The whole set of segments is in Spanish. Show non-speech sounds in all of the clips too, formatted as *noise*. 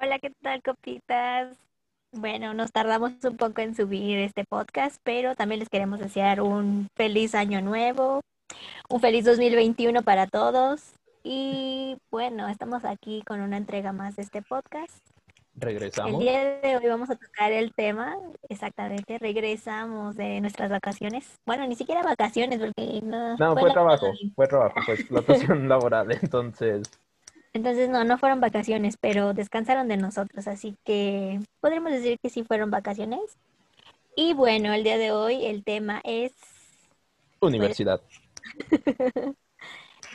Hola, ¿qué tal, copitas? Bueno, nos tardamos un poco en subir este podcast, pero también les queremos desear un feliz año nuevo, un feliz 2021 para todos. Y bueno, estamos aquí con una entrega más de este podcast. El Regresamos. día de hoy vamos a tocar el tema, exactamente, regresamos de nuestras vacaciones. Bueno, ni siquiera vacaciones, porque no, No, fue fue trabajo, fue trabajo, fue explotación *laughs* laboral. Entonces, Entonces, no, no fueron vacaciones, pero descansaron de nosotros, así que podríamos decir que sí fueron vacaciones. Y bueno, el día de hoy el tema es, universidad. *laughs*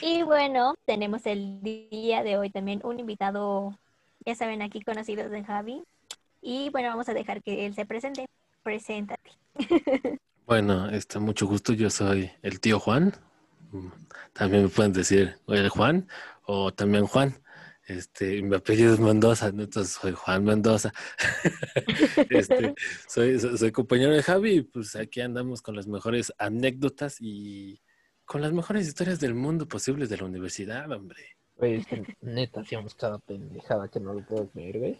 y bueno, tenemos el día de hoy también un invitado, ya saben, aquí conocidos de Javi. Y bueno, vamos a dejar que él se presente. Preséntate. *laughs* Bueno, este, mucho gusto. Yo soy el tío Juan. Mm, También me pueden decir el Juan o también Juan. Este, mi apellido es Mendoza, ¿no? entonces soy Juan Mendoza. *laughs* Este, *laughs* soy, soy, soy compañero de Javi y pues aquí andamos con las mejores anécdotas y con las mejores historias del mundo posibles de la universidad, hombre. Güey, es que neta hacíamos cada pendejada que no lo puedo creer, güey.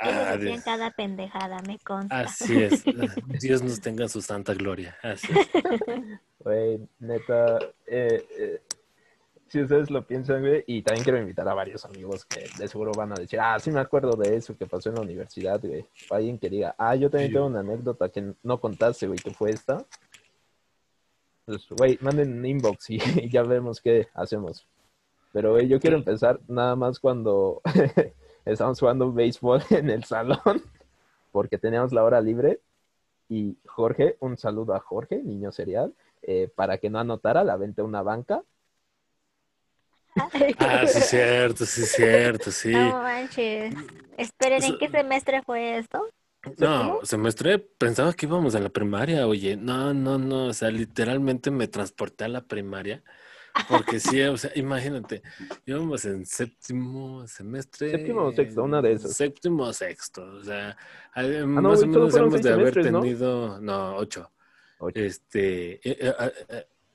Ah, Dios. cada pendejada, me consta. Así es. *laughs* Dios nos tenga en su santa gloria. Así es. Güey, neta, eh, eh, si ustedes lo piensan, güey, y también quiero invitar a varios amigos que de seguro van a decir, ah, sí me acuerdo de eso que pasó en la universidad, güey. O alguien que diga, ah, yo también Sí. tengo una anécdota que no contaste, güey, que fue esta. Pues, güey, manden un inbox y, y *laughs* ya vemos qué hacemos. Pero, güey, yo quiero empezar nada más cuando *laughs* estábamos jugando béisbol *laughs* en el salón, porque teníamos la hora libre. Y Jorge, un saludo a Jorge, niño serial, eh, para que no anotara, la aventé a una banca. Ah, sí, cierto, sí, cierto, *laughs* sí. No manches. Esperen, ¿en qué semestre fue esto? No, semestre, pensaba que íbamos en la primaria, oye, no, no, no, o sea, literalmente me transporté a la primaria, porque sí, o sea, imagínate, íbamos en séptimo semestre. Séptimo o sexto, una de esas. Séptimo o sexto, o sea, a- no, más o menos hemos de haber tenido, no, ocho. Ocho. Este, eh, eh, a,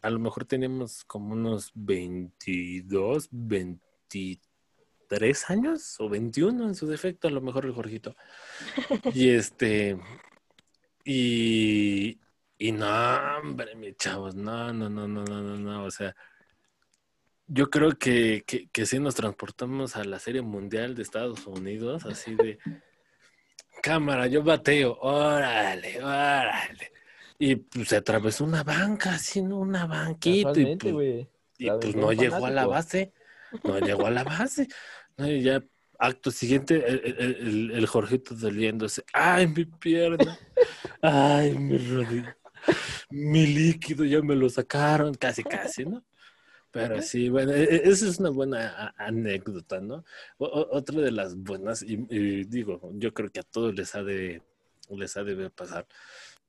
a- lo mejor teníamos como unos 22, 23 años o 21 en su defecto, a lo mejor el Jorgito. *laughs* Y este, y, y no, hombre, mis chavos, no, no, no, no, no, no, no, o sea, yo creo que, que, que sí nos transportamos a la Serie Mundial de Estados Unidos, así de *laughs* cámara, yo bateo, órale, órale. Y pues se atravesó una banca, así, ¿no? una banquita. Y pues, y pues no llegó a la base, no *laughs* llegó a la base. No, y ya acto siguiente, el, el, el- el Jorgito doliéndose. Ay, mi pierna. Ay, mi rodilla. Mi líquido, ya me lo sacaron, casi, casi, ¿no? Pero sí, bueno, e- e- esa es una buena anécdota, ¿no? O- otra de las buenas, y, y digo, yo creo que a todos les ha de, les ha de ver pasar,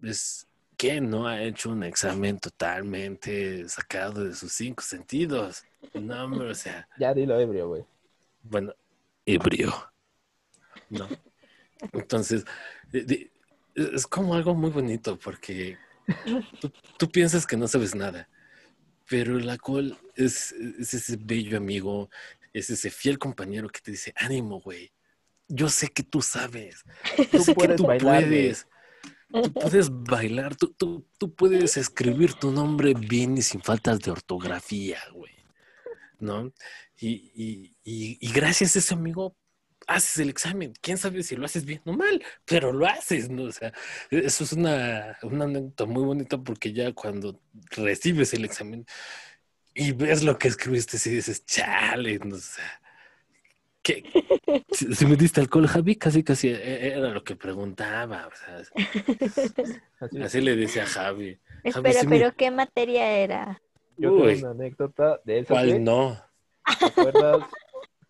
es que no ha hecho un examen totalmente sacado de sus cinco sentidos. No, hombre, o sea, Ya dilo ebrio, güey. bueno, ebrio. No. Entonces, es como algo muy bonito porque tú, tú piensas que no sabes nada, pero el alcohol es, es ese bello amigo, es ese fiel compañero que te dice, ánimo, güey. Yo sé que tú sabes. Yo Tú sé que tú bailar, puedes. Tú puedes bailar, tú, tú, tú puedes escribir tu nombre bien y sin faltas de ortografía, güey. ¿No? Y, y, y, y gracias a ese amigo haces el examen. Quién sabe si lo haces bien o mal, pero lo haces, ¿no? O sea, eso es una, una anécdota muy bonita porque ya cuando recibes el examen y ves lo que escribiste, si dices, chale, no sé. ¿Qué? Si, si me diste alcohol, Javi, casi casi e- era lo que preguntaba. O sea, Así le decía a Javi. Javi, Espera, me- pero ¿qué materia era? Yo tengo Uy. una anécdota de eso. ¿Cuál no? ¿Te acuerdas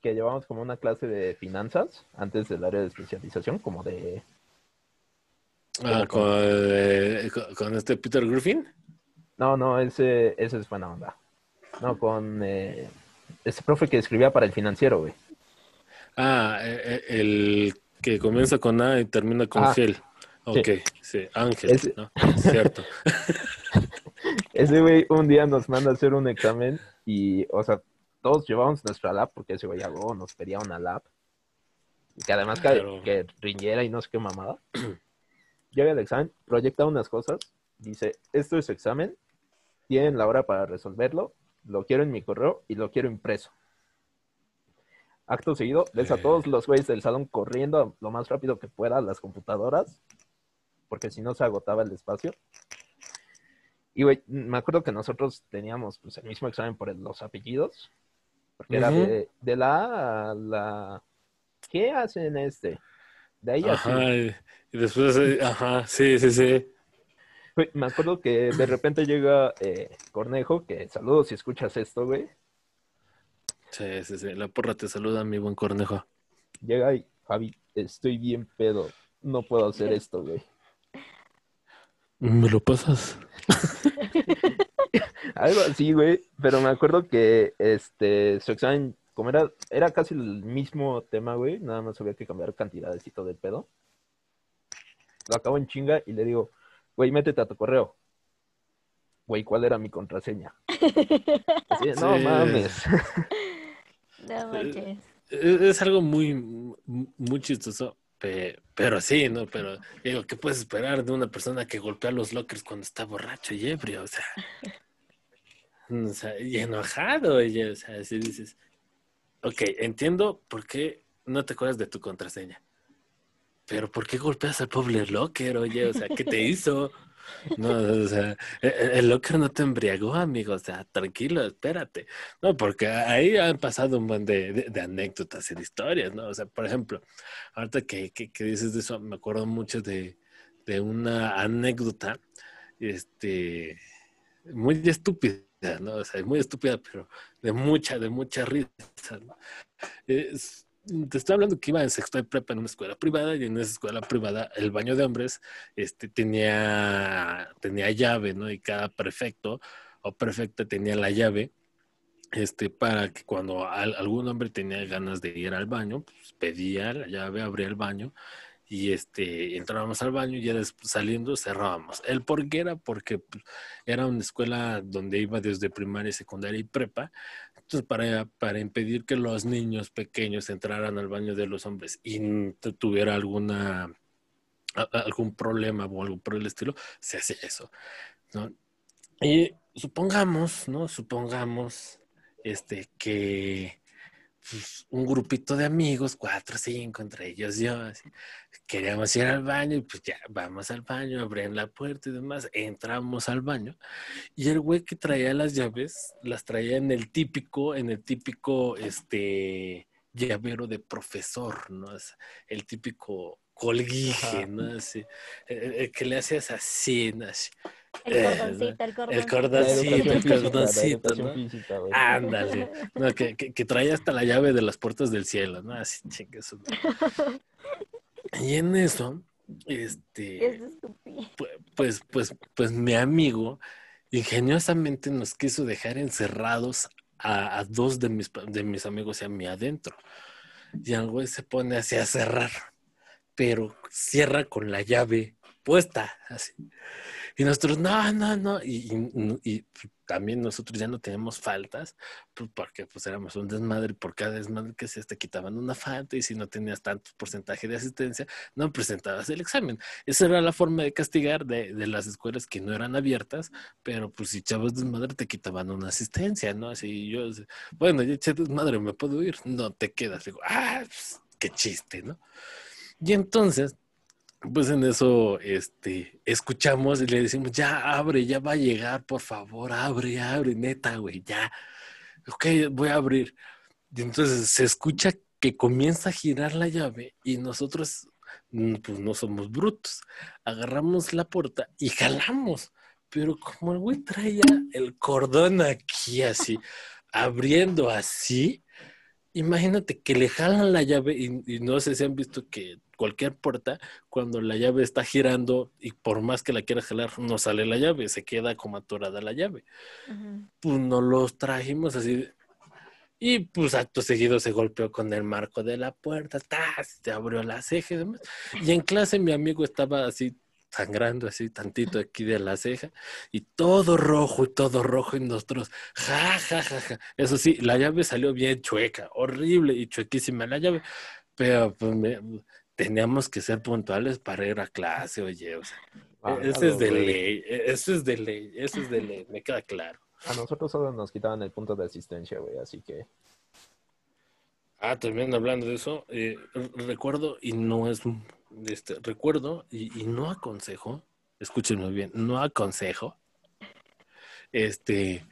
que llevamos como una clase de finanzas antes del área de especialización? Como de... Ah, con, eh, con- con este Peter Griffin. No, no, ese, ese es buena onda. No, con eh, ese profe que escribía para el financiero, güey. Ah, eh, eh, el que comienza con A y termina con Ah, Gel. Ok, sí, Ángel, Ese- ¿no? Cierto. *laughs* Ese güey un día nos manda a hacer un examen y, o sea, todos llevamos nuestra lab porque ese güey algo nos pedía una lab. que además que, Claro. que riñera y no sé qué mamada. *clears throat* Llega el examen, proyecta unas cosas, dice, esto es examen, tienen la hora para resolverlo, lo quiero en mi correo y lo quiero impreso. Acto seguido, ves a todos los güeyes del salón corriendo lo más rápido que pueda a las computadoras, porque si no se agotaba el espacio. Y, güey, me acuerdo que nosotros teníamos pues, el mismo examen por el- los apellidos, porque era de, de la A a la... ¿Qué hacen este? De ahí así. Ajá, y, y después, eh, ajá, sí, sí, sí. Güey, me acuerdo que de repente llega eh, Cornejo, que saludos si escuchas esto, güey. Sí, sí, sí. La porra te saluda, mi buen cornejo. Llega y, Javi, estoy bien pedo, no puedo hacer esto, güey. ¿Me lo pasas? *laughs* Algo así, güey, pero me acuerdo que este, su examen, como era, era casi el mismo tema, güey, nada más había que cambiar cantidades y todo el pedo. Lo acabo en chinga y le digo, güey, métete a tu correo. Güey, ¿cuál era mi contraseña? *laughs* Así no Sí. mames. *laughs* No manches. Es, es algo muy, muy chistoso, pe- pero sí, ¿no? Pero digo, ¿qué puedes esperar de una persona que golpea los lockers cuando está borracho y ebrio? O sea, *laughs* o sea, y enojado, oye, o sea, si dices, ok, entiendo por qué no te acuerdas de tu contraseña, pero ¿por qué golpeas al pobre locker, oye? O sea, ¿qué te *laughs* hizo? No, o sea, el, el locker no te embriagó, amigo, o sea, tranquilo, espérate. No, porque ahí han pasado un montón de, de- anécdotas y de historias, ¿no? O sea, por ejemplo, ahorita que, que- dices de eso, me acuerdo mucho de, de una anécdota, este, muy estúpida, ¿no? O sea, muy estúpida, pero de mucha, de mucha risa, ¿no? Es- te estoy hablando que iba en sexto de prepa en una escuela privada y en esa escuela privada el baño de hombres este, tenía, tenía llave, ¿no? Y cada prefecto o prefecta tenía la llave este, para que cuando al- algún hombre tenía ganas de ir al baño, pues pedía la llave, abría el baño y este, entrábamos al baño y ya saliendo cerrábamos. El por qué era porque pues, era una escuela donde iba desde primaria, secundaria y prepa. Entonces, para, para impedir que los niños pequeños entraran al baño de los hombres y tuviera alguna algún problema o algo por el estilo, se hace eso. Y supongamos, ¿no? Supongamos este, que pues, un grupito de amigos, cuatro cinco, entre ellos yo, así, queríamos ir al baño y pues ya, vamos al baño, abren la puerta y demás, entramos al baño y el güey que traía las llaves, las traía en el típico, en el típico, este, llavero de profesor, ¿no? Es el típico colguije, Ajá. ¿no? Así, el, el que le haces así, ¿no? Así. El Eh, cordoncito, el cordoncito. El cordoncito, el física, la cordoncito, ¿no? Ándale. No, que, que, que traía hasta la llave de las puertas del cielo, ¿no? Así, madre. Y en eso, este, Es estúpido. pu- pues, pues, pues mi amigo ingeniosamente nos quiso dejar encerrados a, a dos de mis, de mis amigos y a mí adentro. Y el güey se pone así a cerrar, pero cierra con la llave puesta, así. Y nosotros, no, no, no. Y, y- y también nosotros ya no teníamos faltas, pues porque pues éramos un desmadre. Por cada desmadre que hacías te quitaban una falta y si no tenías tanto porcentaje de asistencia, no presentabas el examen. Esa era la forma de castigar de, de las escuelas que no eran abiertas, pero pues si echabas desmadre te quitaban una asistencia, ¿no? Así yo, bueno, ya eché desmadre, ¿me puedo ir? No, te quedas. Digo, ah, pues, qué chiste, ¿no? Y entonces, pues en eso, este, escuchamos y le decimos, ya abre, ya va a llegar, por favor, abre, abre, neta, güey, ya. Ok, voy a abrir. Y entonces se escucha que comienza a girar la llave y nosotros, mm, pues no somos brutos. Agarramos la puerta y jalamos. Pero como el güey traía el cordón aquí así, abriendo así, imagínate que le jalan la llave y, y no sé si han visto que cualquier puerta, cuando la llave está girando y por más que la quiera jalar, no sale la llave, se queda como atorada la llave. Ujú. Pues nos los trajimos así. Y pues acto seguido se golpeó con el marco de la puerta, ¡tas! se abrió la ceja y demás. Y en clase mi amigo estaba así sangrando así tantito aquí de la ceja y todo rojo y todo rojo y nosotros ja ja ja ja eso sí la llave salió bien chueca horrible y chuequísima la llave pero pues, me- teníamos que ser puntuales para ir a clase, oye, o sea, Ah, eso es de güey. ley, e- eso es de ley, eso es de ley, me queda claro. A nosotros solo nos quitaban el punto de asistencia, güey, así que... Ah, también hablando de eso, eh, recuerdo y no es, este, recuerdo y, y no aconsejo, escúchenme bien, no aconsejo, este,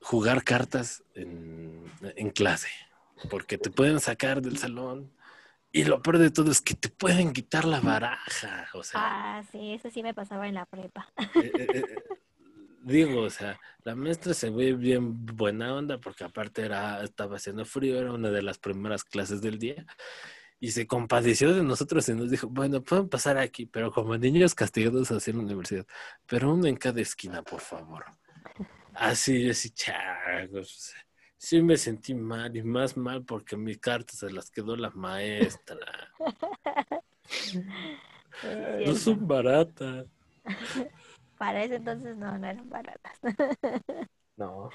jugar cartas en, en clase, porque te pueden sacar del salón y lo peor de todo es que te pueden quitar la baraja, o sea, Ah, sí, eso sí me pasaba en la prepa. eh, eh, eh, digo, o sea, la maestra se ve bien buena onda porque aparte era, estaba haciendo frío, era una de las primeras clases del día y se compadeció de nosotros y nos dijo, bueno, pueden pasar aquí, pero como niños castigados en la universidad, pero uno en cada esquina, por favor. Así, así, chagos. Sí me sentí mal y más mal porque mis cartas se las quedó la maestra. Sí, *laughs* es No son baratas. *laughs* Para ese entonces no, no eran baratas. *laughs* No,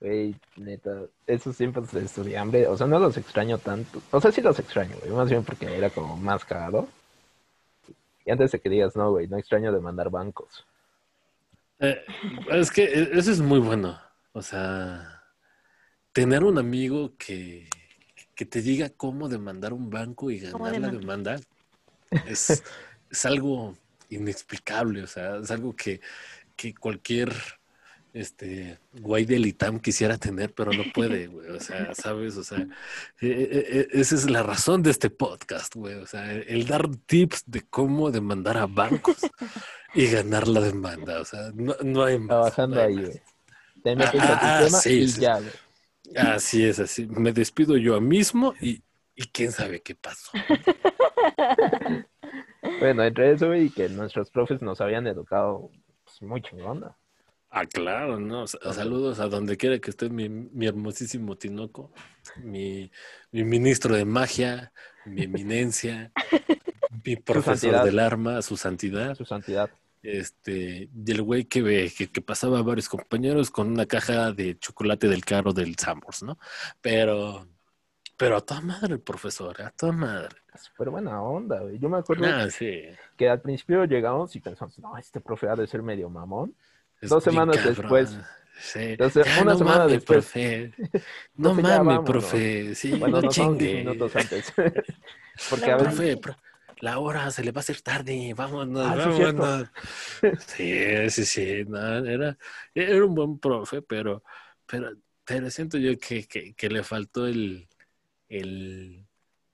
güey, neta, esos tiempos de estudiambre, o sea, no los extraño tanto. O sea, sí los extraño, güey, más bien porque era como más cagado. Y antes de que digas, no, güey, no extraño de mandar bancos. Eh, es que e- eso es muy bueno. O sea, tener un amigo que, que te diga cómo demandar un banco y ¿Cómo ganar la demanda es, *laughs* es algo inexplicable. O sea, es algo que, que cualquier este guay del ITAM quisiera tener, pero no puede, güey. O sea, *laughs* ¿sabes? O sea, eh, eh, eh, esa es la razón de este podcast, güey. O sea, el dar tips de cómo demandar a bancos *laughs* y ganar la demanda. O sea, no, no hay más. Trabajando no hay ahí, güey. Te metes Ah, ah, al sistema sí, y sí. ya, güey. Así es, así. Me despido yo mismo y, y quién sabe qué pasó. Bueno, entre eso y que nuestros profes nos habían educado pues, muy chingona. Ah, claro, ¿no? Sa- Saludos a donde quiera que esté mi, mi hermosísimo Tinoco, mi, mi ministro de magia, mi eminencia, mi profesor del arma, su santidad. Su santidad. Este, y el güey que, ve- que, que pasaba a varios compañeros con una caja de chocolate del carro del Sambors, ¿no? Pero, pero a toda madre el profesor, a toda madre. Súper buena onda, güey. Yo me acuerdo Ah, sí. que al principio llegamos y pensamos, no, este profe ha de ser medio mamón. Es Dos semanas cabrón. después. Sí. Entonces, Ya, una no semana mames, después. profe. *laughs* No mames, profe. Sí, Bueno, no minutos antes. *laughs* Porque No a veces Profe, pro- la hora se le va a hacer tarde. Vámonos, Ah, vámonos. Sí, sí, sí. no, era, era un buen profe, pero, pero, pero siento yo que, que, que le faltó el, el,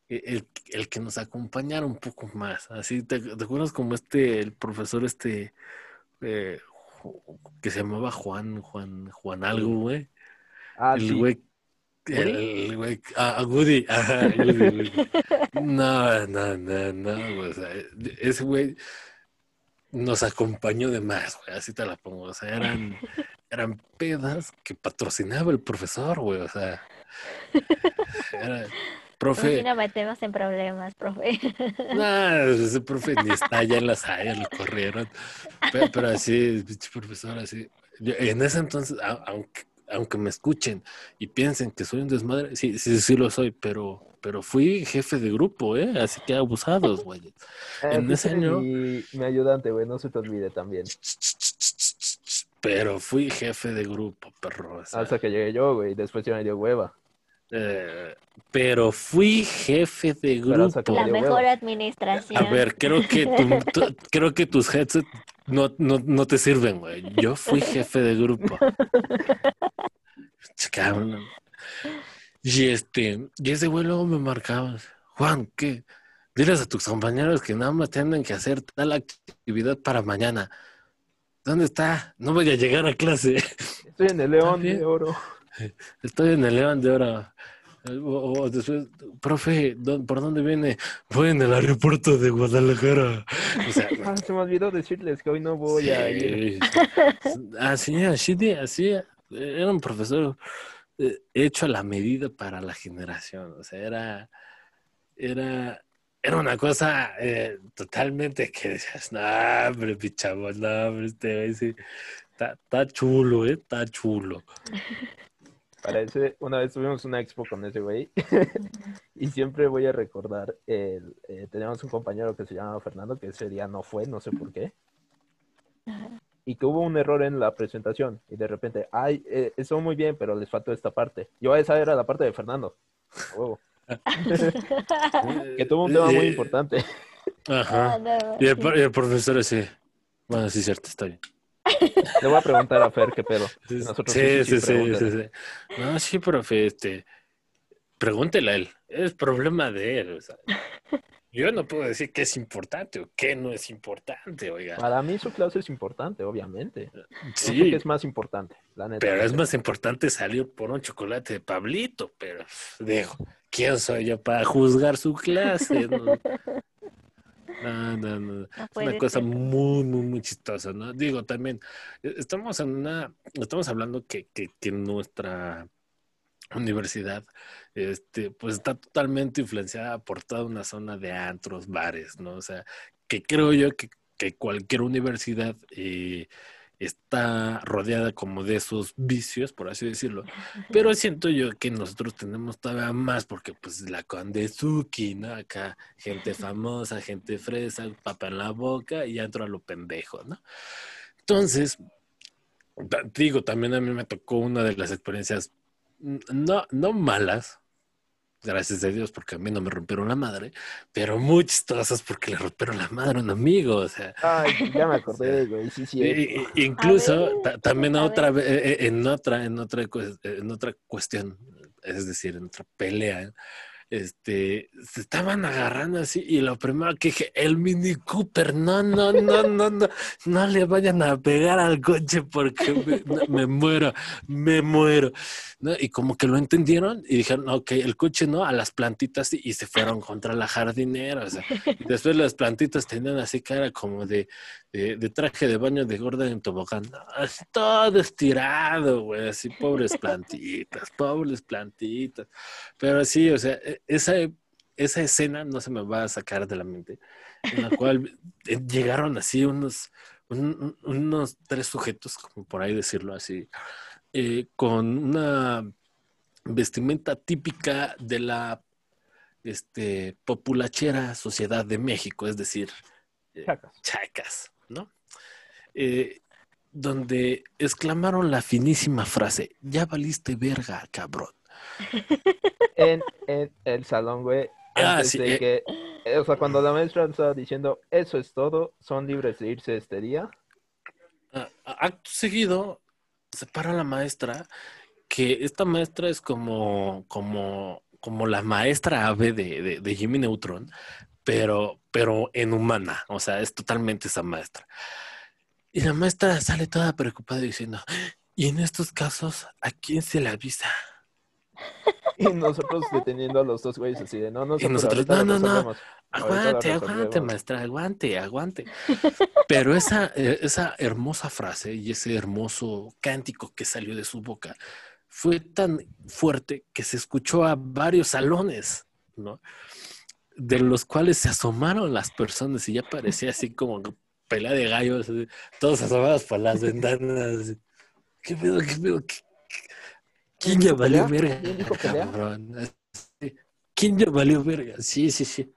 el, el que nos acompañara un poco más. Así, ¿te, te acuerdas como este, el profesor este, eh, que se llamaba Juan, Juan, Juan algo, güey? Ah, el sí. güey, el, güey, ah, ah, Woody, ajá, Woody, Woody. No, no, no, no, o sea, ese güey nos acompañó de más, güey, así te la pongo, o sea, eran, *laughs* eran pedas que patrocinaba el profesor, güey, o sea, era, profe, no metemos en problemas, profe. nah, ese profe ni está allá en la saya, lo corrieron, pero, pero así, pinche profesor, así, yo- en ese entonces, a- aunque, aunque me escuchen y piensen que soy un desmadre, sí, sí, sí lo soy, pero, pero fui jefe de grupo, ¿eh? Así que abusados, güey. Eh, en ese año- Mi, mi ayudante, güey, no se te olvide también. Pero fui jefe de grupo, perro. o sea, Hasta que llegué yo, güey. Después ya me dio hueva. eh, pero fui jefe de grupo. La mejor administración. A ver, creo que tu- *laughs* tu- creo que tus headsets no, no, no te sirven, güey. Yo fui jefe de grupo. Cabrón. Y este, y ese güey luego me marcaba, Juan, ¿qué? Diles a tus compañeros que nada más tienen que hacer tal actividad para mañana. ¿Dónde está? No voy a llegar a clase. Estoy en el León de Oro. Estoy en el León de Oro. O, o después, profe, ¿dó- ¿por dónde viene? Voy en el aeropuerto de Guadalajara. O sea, *laughs* Ah, se me olvidó decirles que hoy no voy a ir. sí. Así, así, así. Era un profesor eh, hecho a la medida para la generación. O sea, era, era, era una cosa eh, totalmente que decías, no, hombre, pichavo, no, hombre, este sí, está, está chulo, eh, está chulo. *laughs* Para ese, una vez tuvimos una expo con ese güey *laughs* y siempre voy a recordar, el, eh, teníamos un compañero que se llamaba Fernando, que ese día no fue, no sé por qué, y que hubo un error en la presentación y de repente, ay, eh, estuvo muy bien, pero les faltó esta parte. Yo esa era la parte de Fernando. *laughs* Que tuvo un tema muy importante. Ajá. Ah, Y el, y el profesor ese. Bueno, sí, cierto, está bien. *laughs* Le voy a preguntar a Fer qué pedo. Sí, Nosotros sí, sí, sí, sí, sí. No, sí, profe, este. Pregúntele a él. Es problema de él. o sea. Yo no puedo decir qué es importante o qué no es importante, oiga. Para mí su clase es importante, obviamente. No sé Sí, qué es más importante, la neta. pero es más importante salir por un chocolate de Pablito, pero digo, ¿quién soy yo para juzgar su clase? *laughs* No, no, no. no. No Es una cosa ser. muy, muy, muy chistosa, ¿no? Digo, también, eh, estamos en una, estamos hablando que, que, que nuestra universidad, este, pues está totalmente influenciada por toda una zona de antros, bares, ¿no? O sea, que creo yo que, que cualquier universidad eh, está rodeada como de esos vicios, por así decirlo. Pero siento yo que nosotros tenemos todavía más porque pues la Condezuki, ¿no? Acá gente famosa, gente fresa, papa en la boca y entro a lo pendejo, ¿no? Entonces, digo, también a mí me tocó una de las experiencias no, no malas, gracias a Dios, porque a mí no me rompieron la madre, pero muy chistosas porque le rompieron la madre a un amigo, o sea, Ay, ya me *laughs* acordé, güey. Sí, sí. Incluso ver, también a otra eh, eh, en otra en otra en otra cuestión es decir en otra pelea este se estaban agarrando así y lo primero que dije el Mini Cooper no no no no no no le vayan a pegar al coche porque me, no, muero me muero ¿no? y como que lo entendieron y dijeron ok el coche no a las plantitas y, se fueron contra la jardinera después las plantitas tenían así cara como de de, traje de baño de gorda en tobogán. Así todo estirado, güey, así pobres plantitas, pobres plantitas. Pero sí, o sea, e- esa, esa escena no se me va a sacar de la mente, en la cual eh, llegaron así unos, un- un- unos tres sujetos, como por ahí decirlo así, eh, con una vestimenta típica de la este, populachera sociedad de México, es decir, eh, Chacas. chacas, ¿no? Eh, donde exclamaron la finísima frase, ya valiste verga, cabrón. En, en el salón, güey. Ah, Antes sí, de eh. que. eh, O sea, cuando la maestra estaba diciendo, eso es todo, son libres de irse este día. A- a- acto seguido, se para la maestra, que esta maestra es como, como, como la maestra ave de, de, de Jimmy Neutron, pero, pero en humana, o sea, es totalmente esa maestra. Y la maestra sale toda preocupada diciendo, y en estos casos, ¿a quién se le avisa? *laughs* Y nosotros deteniendo a los dos güeyes así de, no, no, Y nosotros, no, no, no. resolvemos". Ahorita lo Aguante, aguante, maestra, aguante, aguante. Pero esa, eh, esa hermosa frase y ese hermoso cántico que salió de su boca fue tan fuerte que se escuchó a varios salones, ¿no? De los cuales se asomaron las personas y ya parecía así como pelea de gallos, todos asomados por las ventanas. ¿Qué pedo, qué pedo? ¿Qué- qué- ¿Quién ya valió pelea? verga? ¿Quién dijo pelea? cabrón? Así. ¿Quién ya valió verga? Sí, sí, sí.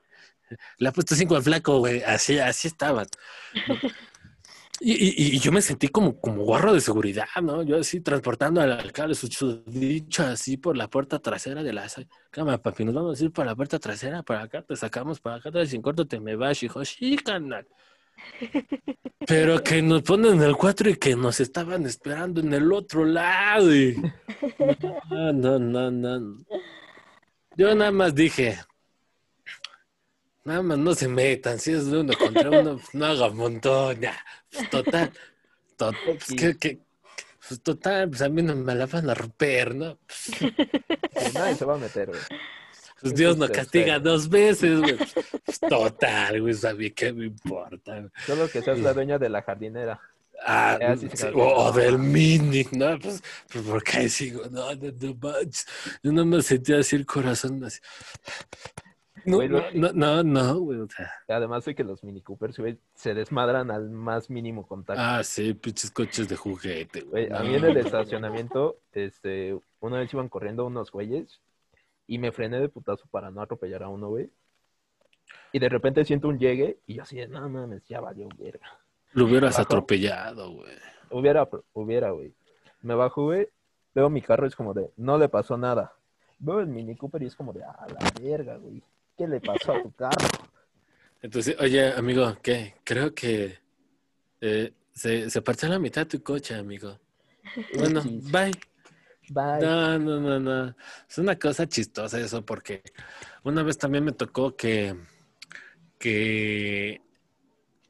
Le ha puesto cinco al flaco, güey. Así, así estaban. Y, y- y yo me sentí como, como guarro de seguridad, ¿no? Yo así transportando al alcalde su dicho así por la puerta trasera de la cámara, papi, nos vamos a ir por la puerta trasera, para acá te sacamos, para acá te sin corto te me vas, hijo, sí, canal. Pero que nos ponen el 4 y que nos estaban esperando en el otro lado. Y... No, no, no, no. Yo nada más dije, nada más no se metan, si es de uno contra uno, pues, no hagan montón, ya. Pues, total, to- pues, que, que- pues, total, pues a mí no me la van a romper, ¿no? Pues, *laughs* nadie se va a meter, güey. Pues, Dios nos castiga dos veces, güey. Pues, total, güey, sabía qué me importa. Solo que seas la dueña de la jardinera. Ah, Ya, sí o, o del mini, ¿no? Pues, pues porque ahí sigo, no, no, no manches. Yo no me sentía así el corazón así. No, Güey, no, no, no, no, güey. O sea, Además de que los Mini Coopers, güey, se desmadran al más mínimo contacto. ah, sí, pinches coches de juguete, güey. Güey, a mí en el estacionamiento, este, una vez iban corriendo unos güeyes y me frené de putazo para no atropellar a uno, güey. Y de repente siento un llegue y yo así de, no mames, ya valió verga. Lo hubieras Bajo. atropellado, güey. Hubiera, hubiera, güey. Me bajo, güey, veo mi carro y es como de, no le pasó nada. Veo el Mini Cooper y es como de, a la verga, güey. ¿Qué le pasó a tu carro? Entonces, oye, amigo, ¿qué? Creo que eh, se, se partió la mitad tu coche, amigo. Bueno, bye. Bye. No, no, no, no. Es una cosa chistosa eso porque una vez también me tocó que, que,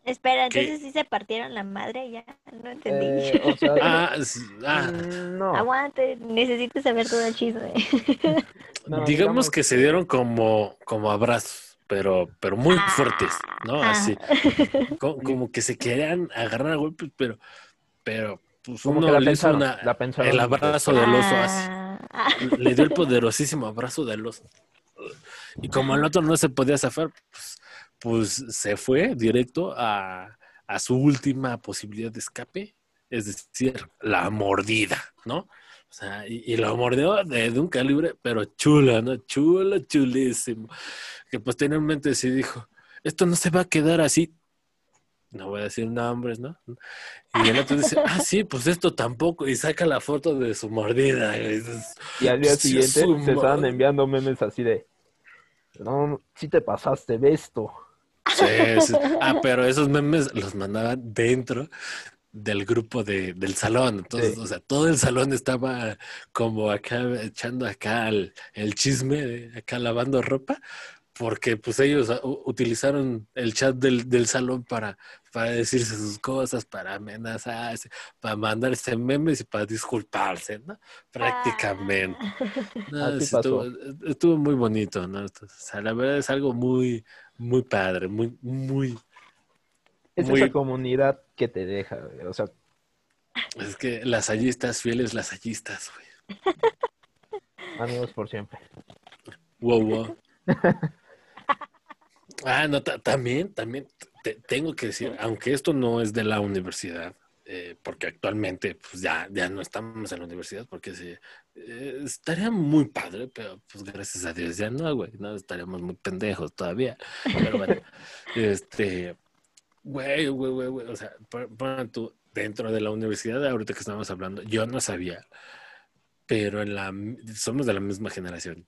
Espera, ¿Qué? entonces sí se partieron la madre, ya no entendí. Eh, o sea, *laughs* ah, s- ah, no. Aguante, necesito saber todo el chisme. *laughs* No, digamos, digamos que se dieron como, como abrazos, pero, pero muy Ah, fuertes, ¿no? ah. Así, *laughs* co- como, que se querían agarrar a golpes, pero, pero pues que uno la le hizo pensaron, una, la pensaron el abrazo del oso así. Ah, ah. le dio el poderosísimo abrazo del oso. Y como el otro no se podía zafar, pues, pues se fue directo a, a su última posibilidad de escape, es decir, la mordida, ¿no? O sea, y, y lo mordió de, de un calibre, pero chulo, ¿no? Chulo, chulísimo. Que posteriormente se dijo, esto no se va a quedar así. No voy a decir nombres, ¿no? Y el otro dice, ah, sí, pues esto tampoco. Y saca la foto de su mordida. Y dices, Y al día Sí, siguiente se estaban enviando memes así de, no, si te pasaste de esto. Sí, sí. Ah, pero esos memes los mandaban dentro del grupo de, del salón. Entonces, Sí. o sea, todo el salón estaba como acá echando acá el, el chisme, acá lavando ropa, porque pues ellos ah, utilizaron el chat del, del salón para, para decirse sus cosas, para amenazarse, para mandarse memes y para disculparse, ¿no? Prácticamente. *laughs* No, Así sí estuvo, pasó. estuvo muy bonito, ¿no? O sea, la verdad es algo muy, muy padre, muy, muy. Es Muy- esa comunidad que te deja, güey. O sea, Es que lasallistas, fieles lasallistas, güey. amigos por siempre. Wow, wow. *laughs* Ah, no, ta- también, también te- tengo que decir, aunque esto no es de la universidad, eh, porque actualmente pues ya, ya no estamos en la universidad, porque sí, eh, estaría muy padre, pero pues gracias a Dios ya no, güey, no estaríamos muy pendejos todavía. Pero bueno, *laughs* este, güey, güey, güey, güey, o sea, pon pon tú, dentro de la universidad, ahorita que estamos hablando, yo no sabía, pero en la, somos de la misma generación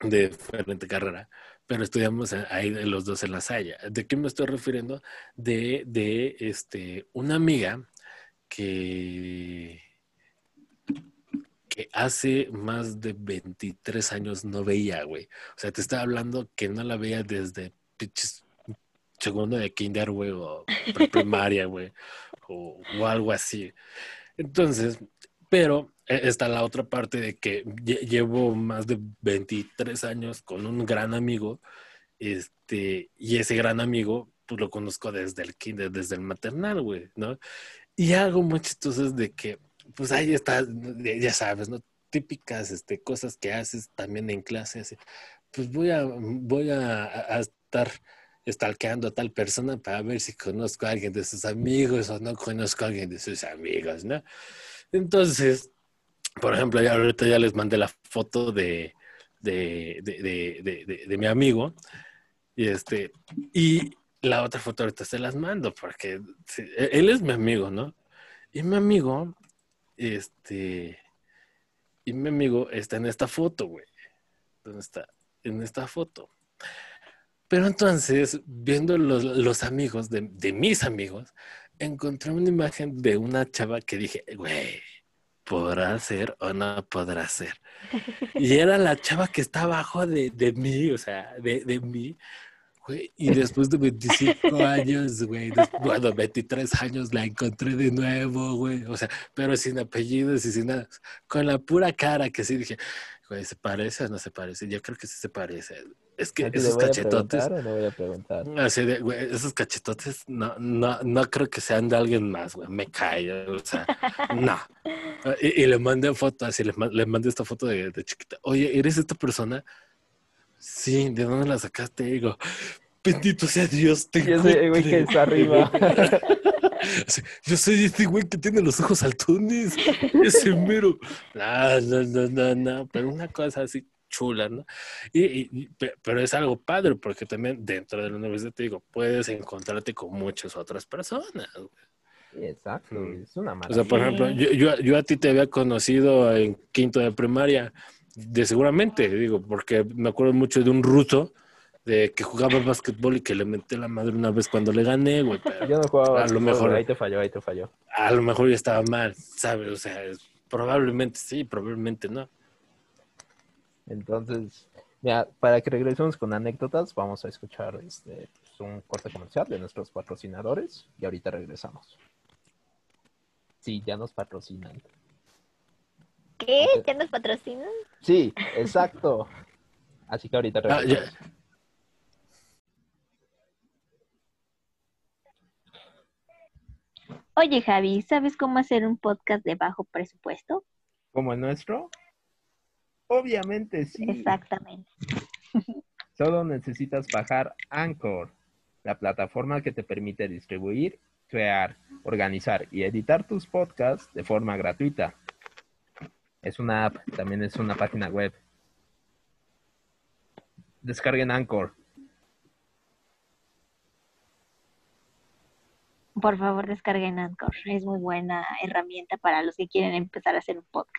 de diferente carrera, pero estudiamos ahí los dos en la Salle. ¿De qué me estoy refiriendo? De, de este, una amiga que, que hace más de 23 años no veía, güey. O sea, te estaba hablando que no la veía desde segundo de kinder, güey, o primaria, güey, o, o algo así. Entonces, pero eh, está la otra parte de que lle- llevo más de 23 años con un gran amigo, este, y ese gran amigo, pues lo conozco desde el kinder, desde el maternal, güey, ¿no? Y algo muy chistoso es de que, pues ahí está, ya sabes, ¿no? Típicas este, cosas que haces también en clase, así, pues voy a, voy a, a estar stalkeando a tal persona para ver si conozco a alguien de sus amigos o no conozco a alguien de sus amigos, ¿no? Entonces, por ejemplo, ya ahorita ya les mandé la foto de, de, de, de, mi amigo. Y este, y la otra foto ahorita se las mando porque e- él es mi amigo, ¿no? Y mi amigo, este, y mi amigo está en esta foto, güey. ¿Dónde está? En esta foto. Pero entonces, viendo los, los amigos de, de mis amigos, encontré una imagen de una chava que dije, güey, ¿podrá ser o no podrá ser? Y era la chava que está abajo de, de mí, o sea, de, de mí. Güey, y después de 25 *laughs* años, güey, bueno, 23 años la encontré de nuevo, güey, o sea, pero sin apellidos y sin nada, con la pura cara que sí dije, güey, ¿se parece o no se parece? Yo creo que sí se parece. Es que ¿a ti le esos cachetotes, o no voy a preguntar? Así de, güey, esos cachetotes no, no, no creo que sean de alguien más, güey. Me cae, o sea, no. Y, y le mandé foto, así le, le mandé esta foto de, de chiquita. Oye, ¿eres esta persona? Sí, ¿de dónde la sacaste? Digo, bendito sea Dios, te Y ese güey que encontré". está arriba. *laughs* Yo soy este güey que tiene los ojos saltones. Ese *laughs* mero. No, no, no, no, no. Pero una cosa así chula, ¿no? Y, y- y- pe- pero es algo padre porque también dentro de la universidad, te digo, puedes encontrarte con muchas otras personas. güey. Exacto, Mm. es una O maravilla. sea, por ejemplo, yo, yo, yo a ti te había conocido en quinto de primaria, de seguramente, digo, porque me acuerdo mucho de un ruso de que jugaba básquetbol y que le metí la madre una vez cuando le gané, güey, pero Yo no jugaba. A lo básquetbol, mejor- güey, Ahí te falló, ahí te falló. a lo mejor ya estaba mal, ¿sabes? O sea, es- probablemente sí, probablemente no. Entonces, mira, para que regresemos con anécdotas, vamos a escuchar este, pues, un corte comercial de nuestros patrocinadores y ahorita regresamos. Sí, ya nos patrocinan. ¿Qué? ¿Ya nos patrocinan? Sí, exacto. Así que ahorita Ah, regresamos. ya. Oye, Javi, ¿sabes cómo hacer un podcast de bajo presupuesto? ¿Como el nuestro? Obviamente sí. Exactamente. *laughs* Solo necesitas bajar Anchor, la plataforma que te permite distribuir, crear, organizar y editar tus podcasts de forma gratuita. Es una app, también es una página web. Descarguen Anchor. Por favor, descarguen Anchor. Es muy buena herramienta para los que quieren empezar a hacer un podcast.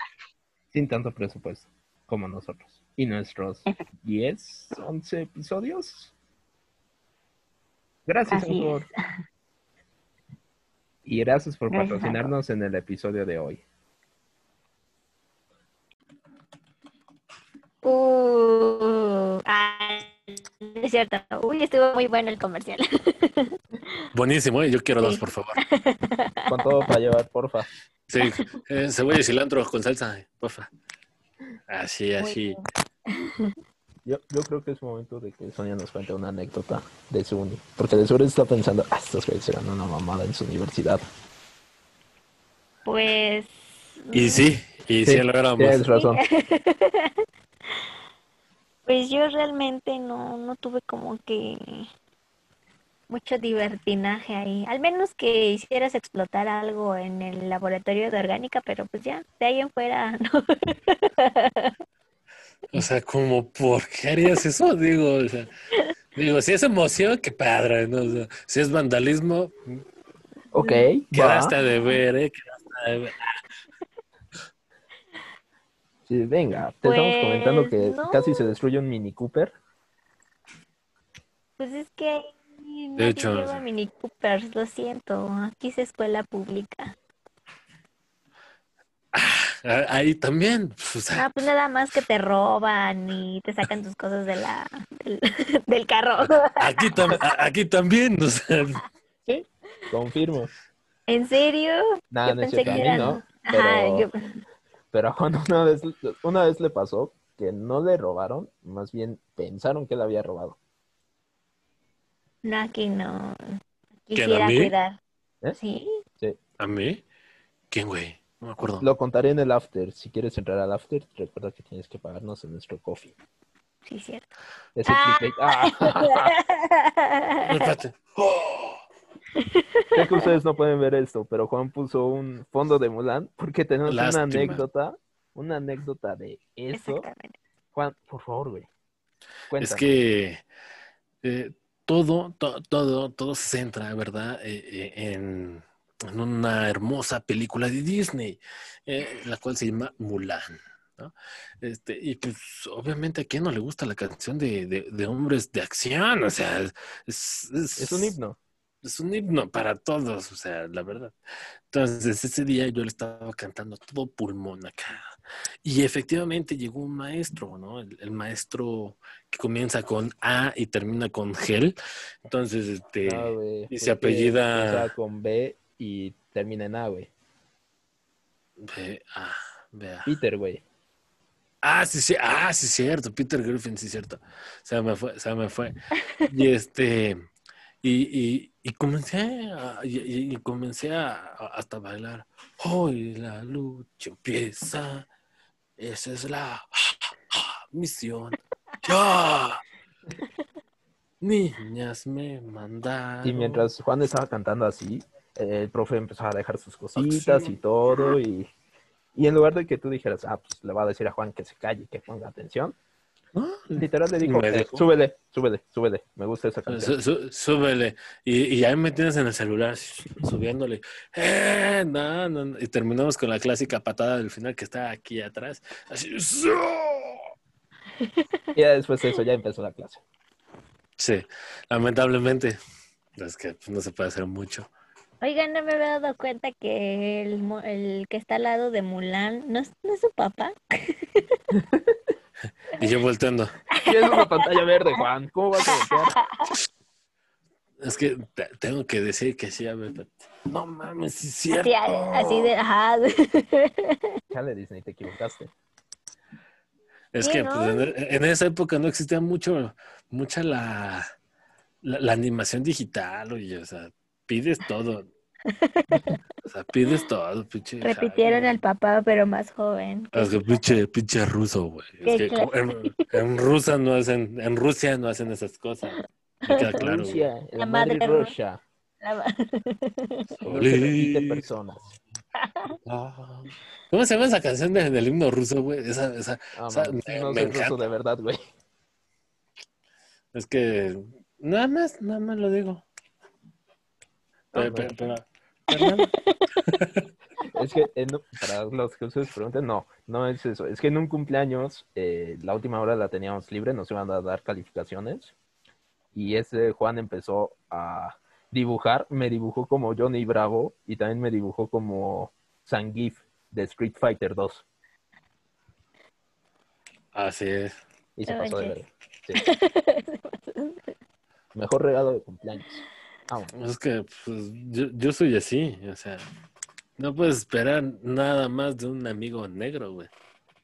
sin tanto presupuesto como nosotros. Y nuestros Efectivamente. 10, 11 episodios. Gracias, Así Anchor. Y gracias por Gracias, patrocinarnos en el episodio de hoy. Uh, ah, es cierto. Uy, estuvo muy bueno el comercial. *laughs* Buenísimo, ¿eh? yo quiero dos, por favor. *laughs* Con todo para llevar, porfa. Sí, eh, cebolla y cilantro con salsa, eh, porfa. Así, así. *laughs* Yo, yo creo que es momento de que Sonia nos cuente una anécdota de su uni. Porque de seguro está pensando, ah, estos güeyes serán una mamada en su universidad. Pues. Y sí, y sí, Sí, lo éramos. Tienes razón. *laughs* Pues yo realmente no, no tuve como que mucho divertinaje ahí. Al menos que hicieras explotar algo en el laboratorio de orgánica, pero pues ya, de ahí en fuera, *laughs* no. O sea, como, ¿por qué harías eso? Digo, o sea, digo, si es emoción, qué padre, ¿no? O sea, si es vandalismo, Ok, quedaste va. de ver, ¿eh? Quedaste de ver. Sí, venga, te estamos Pues, comentando que no. casi se destruye un Mini Cooper. Pues es que nadie hecho, lleva. Mini Coopers, lo siento, aquí es escuela pública. Ah, Ahí también, pues, o sea, Ah, pues nada más que te roban y te sacan tus cosas de la, del, *laughs* del carro. aquí, tam- aquí también, o sea, Sí, confirmo. ¿En serio? Nada, Yo no pensé que mí eran- no. Ajá, Pero, yo- pero a *laughs* Juan una vez, una vez le pasó que no le robaron, más bien pensaron que le había robado. No, aquí no. ¿Quién, a Quisiera mí? cuidar. ¿Eh? Sí. ¿a mí? ¿Quién, güey? No me acuerdo. Lo contaré en el after. Si quieres entrar al after, recuerda que tienes que pagarnos en nuestro coffee. Sí, cierto. Ese Ah. *laughs* Ah. Espérate. sé que ustedes no pueden ver esto, pero Juan puso un fondo de Mulan porque tenemos Lástima. una anécdota, una anécdota de eso. Juan, por favor, güey. Es Cuéntanos. que eh, todo, to- todo, todo se centra, ¿verdad? Eh, eh, en, en una hermosa película de Disney, eh, la cual se llama Mulan. ¿no? Este, y pues obviamente a quién no le gusta la canción de, de- de hombres de acción, o sea, es, es- Es un himno. es un himno para todos, o sea, la verdad. Entonces, ese día yo le estaba cantando todo pulmón acá. Y efectivamente llegó un maestro, ¿no? El, el maestro que comienza con A y termina con Gel. Entonces, este, Ah, güey, y se apellida- empieza con B y termina en A, güey. ve, ah, vea. Peter, güey. Ah, sí, sí, ah, sí, cierto, Peter Griffin, sí, cierto. Se me fue, se me fue. Y este, y, y, y comencé a, y, y comencé a, a- hasta bailar. Hoy la lucha empieza. Esa es la misión. ¡Ya! Niñas me mandaron. Y mientras Juan estaba cantando así, el profe empezaba a dejar sus cositas y todo. Y, y en lugar de que tú dijeras, ah, pues le va a decir a Juan que se calle, que ponga atención, Ah, literal le dijo, eh, súbele, súbele, súbele. Me gusta esa canción. Sú- sú- súbele. Y, y ya me tienes en el celular subiéndole. ¡Eh! No, no, no. Y terminamos con la clásica patada del final que está aquí atrás. Así. Y ya después de eso ya empezó la clase. Sí, lamentablemente. Es que no se puede hacer mucho. Oigan, no me había dado cuenta que el, el que está al lado de Mulan no es, no es su papá. *laughs* *laughs* Y yo volteando. Y es una pantalla verde, Juan. ¿Cómo vas a voltear? Es que te- tengo que decir que sí, a ver, No mames, sí es cierto. Así, así de, ajá. *laughs* Chale, Disney, te equivocaste. Es que ¿no? pues, en, en esa época no existía mucho, mucha la, la, la animación digital, oye, o sea, pides todo. O sea, pides todo, pinche. Repitieron al papá, pero más joven. Es que pinche, pinche ruso, güey. Es que en, en Rusia no hacen, en Rusia no hacen esas cosas. Me queda claro. Rusia, la, La madre madre Russia. La- *laughs* No se repite personas. Ah. *laughs* ¿Cómo se llama esa canción de- del himno ruso, güey? Esa, esa, Ah, man, me- no me soy ruso encanta. de verdad, güey. es que nada más, nada más lo digo. Ah, Pero, pero- pero- *laughs* Es que en- para los que ustedes pregunten, no, no es eso. Es que en un cumpleaños, eh, la última hora la teníamos libre, nos iban a dar calificaciones. Y ese Juan empezó a dibujar, me dibujó como Johnny Bravo y también me dibujó como Zangief de Street Fighter 2. Así es. Y se pasó de ver. *laughs* Mejor regalo de cumpleaños. Vámonos. Es que pues, yo, yo soy así, o sea, no puedes esperar nada más de un amigo negro, güey.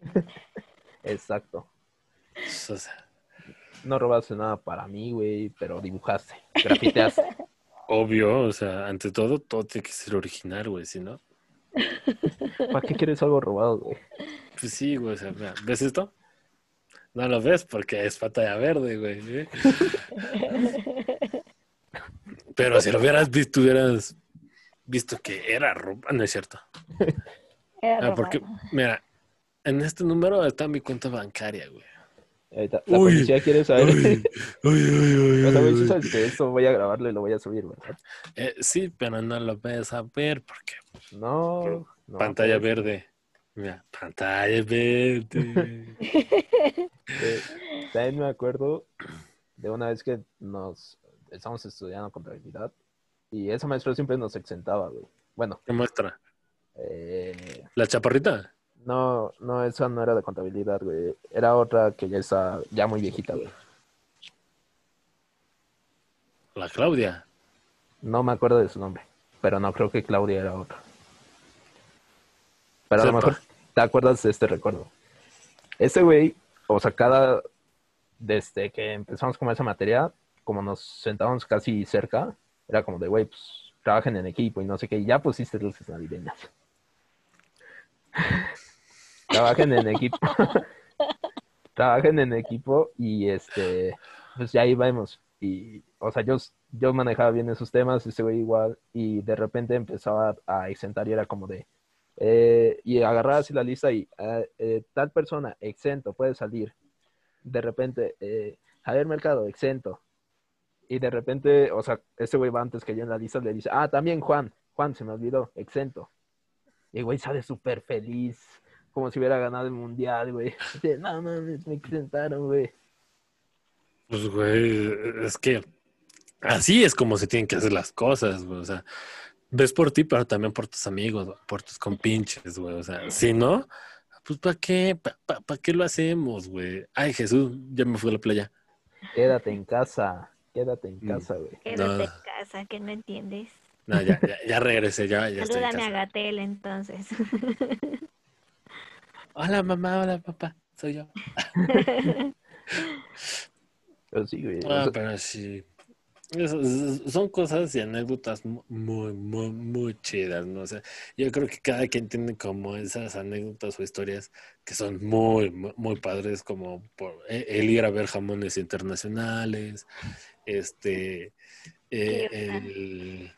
*laughs* Exacto. O sea, No robaste nada para mí, güey, pero dibujaste, grafiteaste. *laughs* obvio, o sea, ante todo, todo tiene que ser original, güey, si no, ¿Para qué quieres algo robado, güey? pues sí, güey, o sea, mira, ¿ves esto? No lo ves porque es pantalla verde, güey. ¿eh? *laughs* Pero si lo hubieras visto, hubieras visto que era ropa, no es cierto. *laughs* Era Ah, porque, robado. mira, en este número está mi cuenta bancaria, güey. Ahorita, la Uy, policía quiere saber. Uy, uy, uy, uy, uy. que esto voy a grabarlo y lo voy a subir, ¿verdad? Eh, sí, pero no lo ves a ver porque No. no pantalla pues, verde. Mira, pantalla verde. *laughs* eh, también me acuerdo de una vez que nos estábamos estudiando contabilidad y esa maestra siempre nos exentaba, güey. Bueno, ¿Qué muestra? eh, ¿La chaparrita? no, no, esa no era de contabilidad, güey. Era otra que ya está ya muy viejita, güey. ¿La Claudia? No me acuerdo de su nombre, pero no creo que Claudia era otra. Pero a lo mejor te acuerdas de este recuerdo. Ese güey, o sea, cada, desde que empezamos con esa materia, como nos sentábamos casi cerca, era como de, güey, pues trabajen en equipo y no sé qué, y ya pusiste luces navideñas. *laughs* trabajen en equipo. *laughs* trabajen en equipo y este, pues ya ahí vamos. Y, o sea, yo, yo manejaba bien esos temas, ese güey igual, y de repente empezaba a exentar y era como de, eh, y agarraba así la lista y ah, eh, tal persona exento puede salir. De repente, eh, Javier Mercado exento. Y de repente, o sea, ese güey va antes que yo en la lista, le dice, ah, también Juan, Juan, se me olvidó, exento. Y el güey sale súper feliz, como si hubiera ganado el mundial, güey. *laughs* Dice, No mames, me exentaron, güey. Pues, güey, es que así es como se tienen que hacer las cosas, güey. O sea, ves por ti, pero también por tus amigos, güey, por tus compinches, güey. O sea, si no, pues ¿para qué? ¿Para qué lo hacemos, güey? Ay, Jesús, ya me fui a la playa. Quédate en casa, quédate en Mm. casa, güey. Quédate No. en casa, que no entiendes. No, ya, ya, ya regresé, ya, ya estoy en Salúdame a casa. Gatel entonces. *laughs* Hola, mamá, hola, papá, soy yo. *laughs* Pero sí, güey. Ah, pero sí. Eso- son cosas y anécdotas mu- muy, muy, muy chidas, ¿no? O sea, yo creo que cada quien tiene como esas anécdotas o historias que son muy, muy, muy padres, como por e- el ir a ver jamones internacionales, este, eh, el,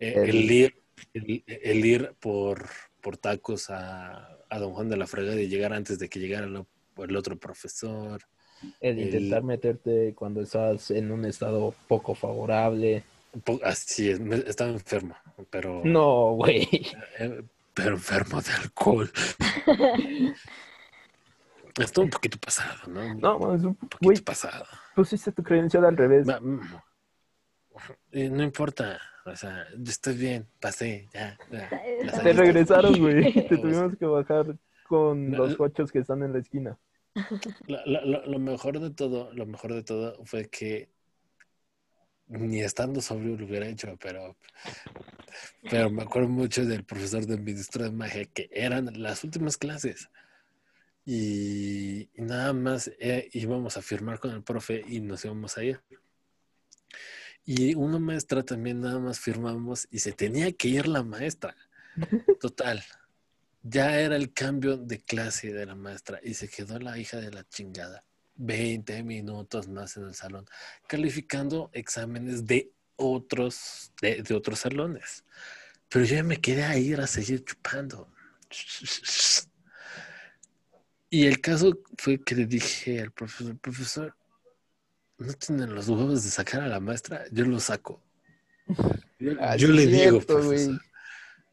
eh, El- el ir, el, el ir por, por tacos a, a Don Juan de la Fregada y llegar antes de que llegara lo- el otro profesor. El intentar meterte cuando estás en un estado poco favorable. Así es, estaba enfermo, pero... No, güey. Eh, pero enfermo de alcohol. *laughs* Está un poquito pasado, ¿no? No, es un... poquito Güey, pasado. pusiste tu credencial al revés. Va- mm. Eh, no importa, o sea, yo estoy bien, pasé, ya. Te regresaron, güey. *laughs* Te tuvimos que bajar con No, los cochos que están en la esquina. Lo, lo- lo- lo mejor de todo, lo mejor de todo fue que ni estando sobrio lo hubiera hecho, pero, pero me acuerdo mucho del profesor de ministro de magia que eran las últimas clases. Y, y nada más eh, íbamos a firmar con el profe y nos íbamos a ir. Y una maestra también nada más firmamos y se tenía que ir la maestra. *laughs* Total. Ya era el cambio de clase de la maestra y se quedó la hija de la chingada. 20 minutos más en el salón, calificando exámenes de otros, de, de otros salones. Pero yo ya me quedé a ir a seguir chupando. Y el caso fue que le dije al profesor, profesor, ¿no tienen los huevos de sacar a la maestra? Yo lo saco. *laughs* Yo, Ah, yo le digo, profesor.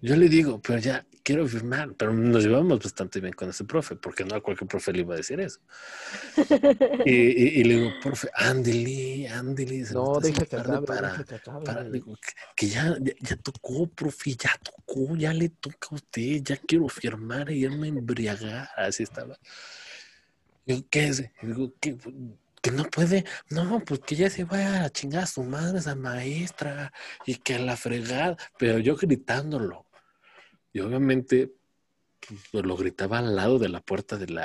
Yo le digo, pero ya quiero firmar, pero nos llevamos bastante bien con ese profe, porque no a cualquier profe le iba a decir eso. Y, y- y le digo, profe, ándele, ándele. No, que tarde acabe, para, deja que acabe, para- güey. digo, que, que ya, ya, ya tocó, profe, ya tocó, ya le toca a usted, ya quiero firmar y irme a embriagar. Así estaba. Digo, ¿qué es? Digo, ¿qué? Que no puede, no, pues que ya se vaya a chingar a su madre esa maestra y que a la fregada, pero yo gritándolo. Y obviamente pues, lo gritaba al lado de la puerta del,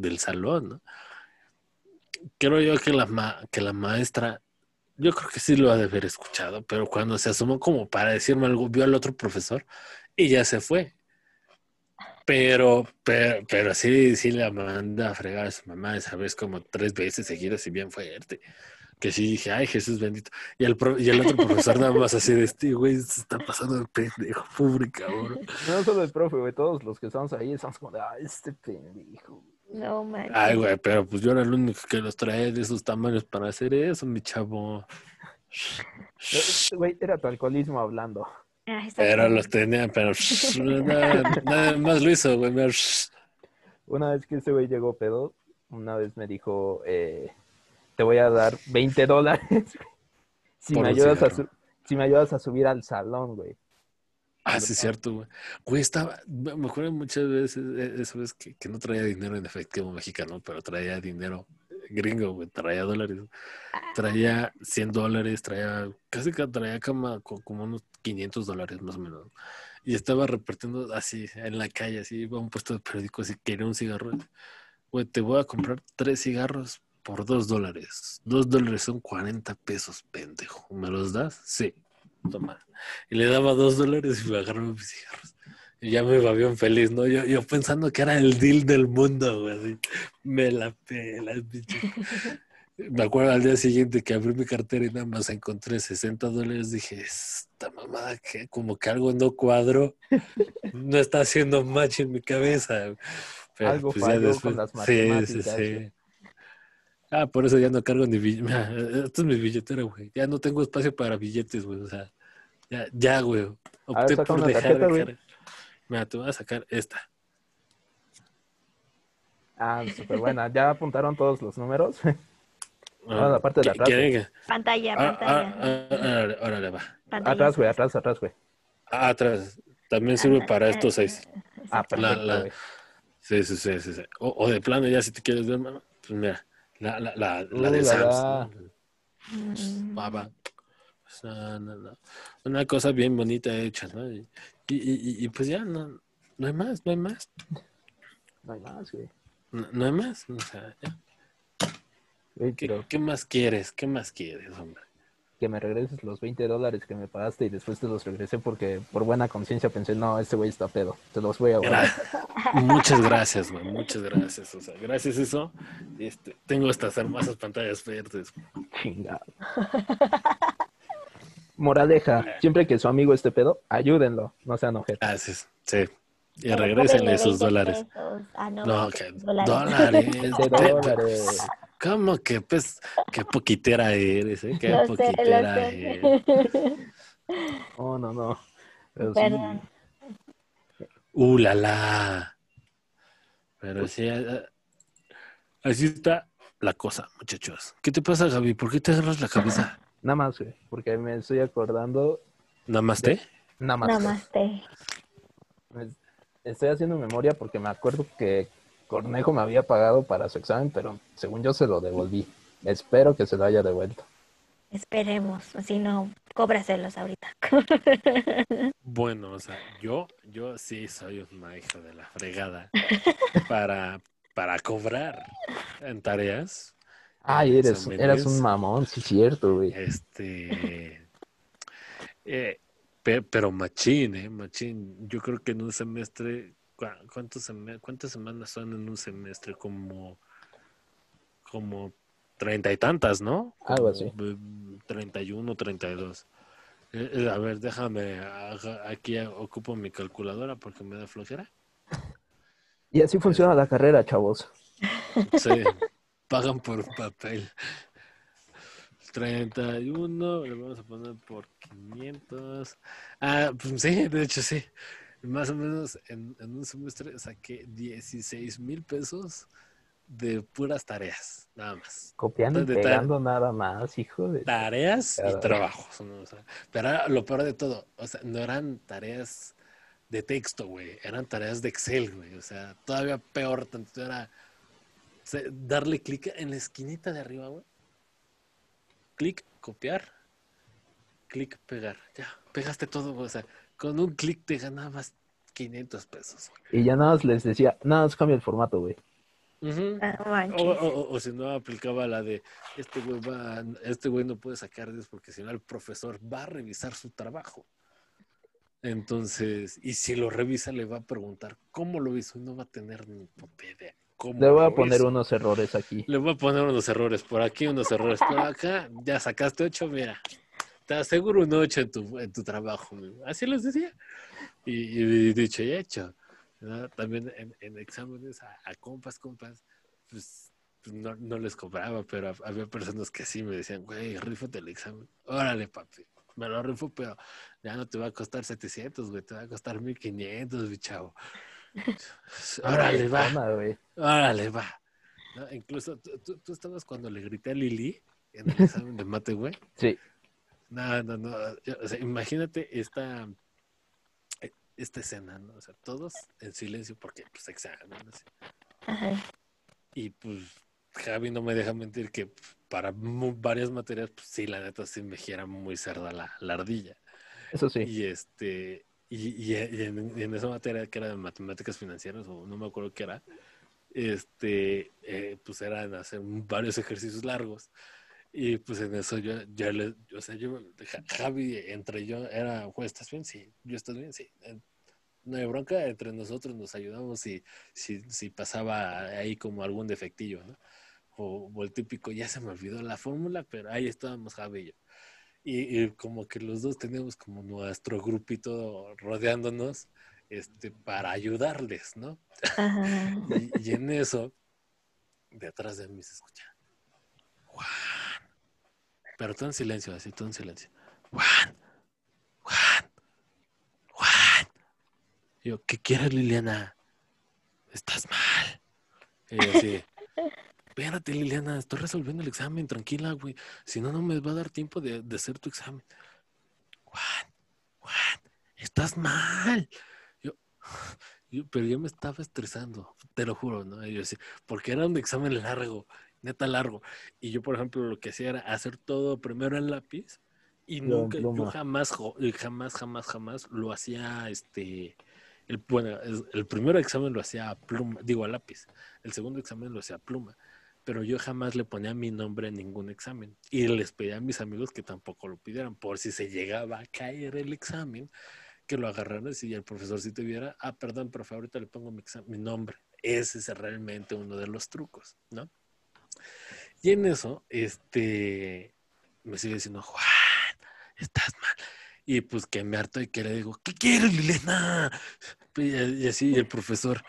del salón, ¿no? Creo yo que la, ma- que la maestra, yo creo que sí lo ha de haber escuchado, pero cuando se asomó como para decirme algo, vio al otro profesor y ya se fue. Pero, pero, pero sí, sí manda a fregar a su mamá esa vez como tres veces seguidas y bien fuerte. Que sí dije, ay Jesús bendito. Y el, pro- y el otro profesor nada más así de este, güey, se está pasando el pendejo, pobre cabrón. No solo el profe, güey. Todos los que estamos ahí estamos como de, ah, este pendejo. No manches. Ay, güey, pero pues yo era el único que los traía de esos tamaños para hacer eso, mi chavo. Eh, Güey, era tu alcoholismo hablando. Ah, Pero los tenía, pero nada, nada más lo hizo, güey. Una vez que ese güey llegó pedo, una vez me dijo, eh, te voy a dar 20 dólares si Por me, ayudas a si me ayudas a subir al salón, güey. Ah, sí, es cierto, güey. Güey, estaba, me acuerdo muchas veces, esa vez que, que no traía dinero en efectivo mexicano, pero traía dinero gringo, güey, traía dólares. Traía 100 dólares, traía, casi que traía como, como unos 500 dólares más o menos. Y estaba repartiendo así, en la calle, así, iba a un puesto de periódicos y quería un cigarro. Güey, te voy a comprar tres cigarros por dos dólares. Dos dólares son 40 pesos, pendejo. ¿Me los das? Sí. Toma. Y le daba dos dólares y me agarró mis cigarros. Y ya me iba bien feliz, ¿no? Yo, yo pensando que era el deal del mundo, güey. Me la pelas, bicho. Me acuerdo al día siguiente que abrí mi cartera y nada más encontré 60 dólares. Dije, esta mamada que como que algo no cuadro. No está haciendo match en mi cabeza. Pero, Algo pues, falló después- con las Sí, sí, matemáticas, sí. Ah, por eso ya no cargo ni billetes. *laughs* Esta es mi billetera, güey. Ya no tengo espacio para billetes, güey. O sea, ya, ya, güey. Opté saca por una dejar tarjeta, de güey. Mira, te voy a sacar esta. Ah, súper buena. ¿Ya apuntaron todos los números? Ah, la parte de ¿qué- atrás, que- Pantalla, Ah, pantalla. ah, ah, órale, órale, va. pantalla. atrás, güey, atrás, atrás, güey. Ah, atrás. También sirve Ah, para ah, estos seis. Ah, perfecto, la-. Sí, sí, sí, sí. sí. O, o de plano, ya si te quieres ver, mano, pues mira, la, la, la, la de Sams. Mm. No, no. Una cosa bien bonita hecha, ¿no? Y, y, y- y, pues ya, no, no hay más, no hay más. No hay más, güey. No, no hay más. O sea, ya. ¿Qué, pero qué más quieres? ¿Qué más quieres, hombre? Que me regreses los 20 dólares que me pagaste y después te los regresé porque por buena conciencia pensé, no, este güey está pedo, te los voy a guardar. Muchas gracias, güey. Muchas gracias. O sea, gracias a eso, este, tengo estas hermosas pantallas verdes. Chingado. Moraleja, siempre que su amigo esté pedo, ayúdenlo, no sean objetos. Gracias. Sí. Y cóbrenle esos 20 dólares. pesos. Ah, no, No, 20 que dólares. dólares. De. ¿Cómo que pues qué poquitera eres, eh? Qué *laughs* Lo sé, poquitera lo eres. sé. *laughs* No, no, no. Pero sí, Perdón. Uh, la la. Pero sí, eh, así está la cosa, muchachos. ¿Qué te pasa, Gaby? ¿Por qué te agarras la cabeza? nada más, güey, porque me estoy acordando, ¿Nada más te? nada más. Namaste. Me- Estoy haciendo memoria porque me acuerdo que Cornejo me había pagado para su examen, pero según yo se lo devolví. Espero que se lo haya devuelto. Esperemos, si no, cóbraselos ahorita. *laughs* Bueno, o sea, yo, yo sí soy una hija de la fregada *laughs* para, para cobrar en tareas. Ay, eres, eras un mamón, sí, cierto, güey. Este. eh, pe- pero machín, ¿eh? Machín. Yo creo que en un semestre. ¿Cuá- ¿Cuántos ¿Cuántas semanas son en un semestre? Como. Como treinta y tantas, ¿no? Algo así. mm, 31, 32. Eh, eh, a ver, déjame. Aquí ocupo mi calculadora porque me da flojera. Y así funciona la carrera, chavos. *laughs* Sí, *laughs* pagan por papel. 31, le vamos a poner por 500. Ah, pues sí, de hecho sí. Más o menos en, en un semestre saqué 16 mil pesos de puras tareas, nada más. Copiando y pegando nada más, hijo de... Tareas y trabajos. ¿no? O sea, pero era lo peor de todo, o sea, no eran tareas de texto, güey, eran tareas de Excel, güey. O sea, todavía peor, tanto era o sea, darle clic en la esquinita de arriba, güey. Clic, copiar, clic, pegar. Ya, pegaste todo, güey. O sea, con un clic te ganabas 500 pesos. Y ya nada más les decía, nada más cambia el formato, güey. Ah, O, o- o- o si no aplicaba la de este güey va, este güey no puede sacar 10 porque si no el profesor va a revisar su trabajo. Entonces, y si lo revisa le va a preguntar cómo lo hizo y no va a tener ni puta idea. cómo Le voy a poner hizo. unos errores aquí. Le voy a poner unos errores por aquí, unos errores por acá. Ya sacaste 8, mira. Te aseguro un 8 en tu, en tu trabajo. Así les decía. Y, y dicho y hecho. ¿no? También en, en exámenes a, a compas, compas, pues, pues no, no les cobraba, pero había personas que sí me decían, güey, rífate el examen. Órale, papi. Me lo rifo, pero ya no te va a costar 700, güey, te va a costar 1500, mi chavo. *laughs* Órale, va. Órale, va. No, incluso tú, tú- tú estabas cuando le grité a Lili en el examen de mate, güey. Sí. No, no, no. o sea, imagínate esta, esta escena, ¿no? O sea, todos en silencio porque, pues, examen. ¿no? Así. Ajá. Y pues, Javi no me deja mentir que pues, para varias materias, pues sí, la neta sí me gira muy cerda la, la ardilla. Eso sí. Y este, y, y- y en, y en esa materia que era de matemáticas financieras, o no me acuerdo qué era, este, eh, pues eran hacer varios ejercicios largos. Y pues en eso yo, yo le, o sea, yo, Ja- Javi, entre yo, era, güey, ¿estás bien? Sí, yo estoy bien, sí. No hay bronca, entre nosotros nos ayudamos si, si, si pasaba ahí como algún defectillo, ¿no? O, o el típico, ya se me olvidó la fórmula, pero ahí estábamos Javi y yo. Y, y como que los dos teníamos como nuestro grupito rodeándonos este, para ayudarles, ¿no? *laughs* Y, y en eso, detrás de mí se escucha, Juan. Pero todo en silencio, así, todo en silencio. Juan, Juan, Juan. Yo, ¿qué quieres, Liliana? Estás mal. Y yo así, espérate, Liliana, estoy resolviendo el examen, tranquila, güey. Si no, no me va a dar tiempo de, de hacer tu examen. Juan, Juan, estás mal. Yo, yo, pero yo me estaba estresando, te lo juro, ¿no? Y yo así, porque era un examen largo, neta largo. Y yo, por ejemplo, lo que hacía era hacer todo primero en lápiz y en nunca, yo pluma. jamás, jo- eh, jamás, jamás, jamás lo hacía, este, el, bueno, el primer examen lo hacía a pluma, digo a lápiz, el segundo examen lo hacía a pluma. pero yo jamás le ponía mi nombre en ningún examen. Y les pedía a mis amigos que tampoco lo pidieran, por si se llegaba a caer el examen, que lo agarraran y si el profesor si tuviera, ah, perdón, profe, ahorita le pongo mi, mi nombre. Ese es realmente uno de los trucos, ¿no? Y en eso, este, me sigue diciendo, Juan, estás mal. Y pues que me harto y que le digo, ¿qué quieres, Lilena? Y, así el profesor,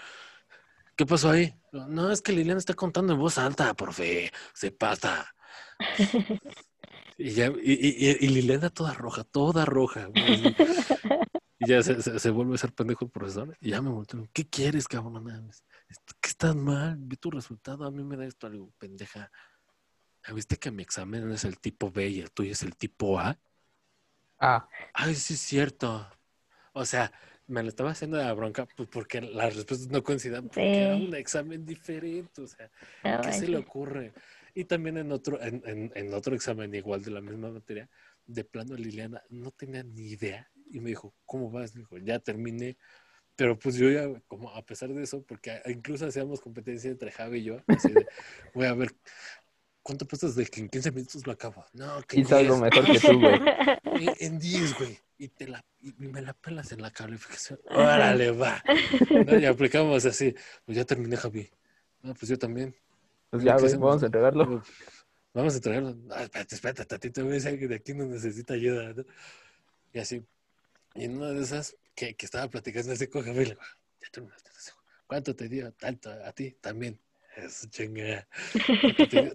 ¿qué pasó ahí? No, es que Lilena está contando en voz alta, profe, se pasa. Y, ya, y, Lilena toda roja, toda roja. Y ya se, vuelve a ser pendejo el profesor. Y ya me volteo, ¿qué quieres, cabrón? ¿Qué estás mal? Vi tu resultado, a mí me da esto algo, pendeja. ¿Viste que mi examen es el tipo B y el tuyo es el tipo A? Ah. Ay, sí es cierto. O sea, me lo estaba haciendo de la bronca pues, porque las respuestas no coincidían porque era un examen diferente. O sea, ¿qué se le ocurre? Y también en otro, en, en, otro examen igual de la misma materia, de plano Liliana no tenía ni idea y me dijo, ¿cómo vas? Me dijo, ya terminé. Pero pues yo ya, como a pesar de eso, porque incluso hacíamos competencia entre Javi y yo, así de, voy a ver, ¿Cuánto puestas de que en 15 minutos lo acabo? No, que Quizás algo mejor que tú, güey. *laughs* En 10, güey. Y, te la, y me la pelas en la calificación. Órale, va. Y *laughs* aplicamos así. Pues ya terminé, Javi. No, pues yo también. Pues ya, vamos a entregarlo. Vamos a entregarlo. Ah, espérate, espérate, tatito, güey. que de aquí no necesita ayuda, ¿no? Y así. Y en una de esas, que, que estaba platicando así con terminaste. ¿Cuánto te dio? Tanto, a ti también. Eso chinga.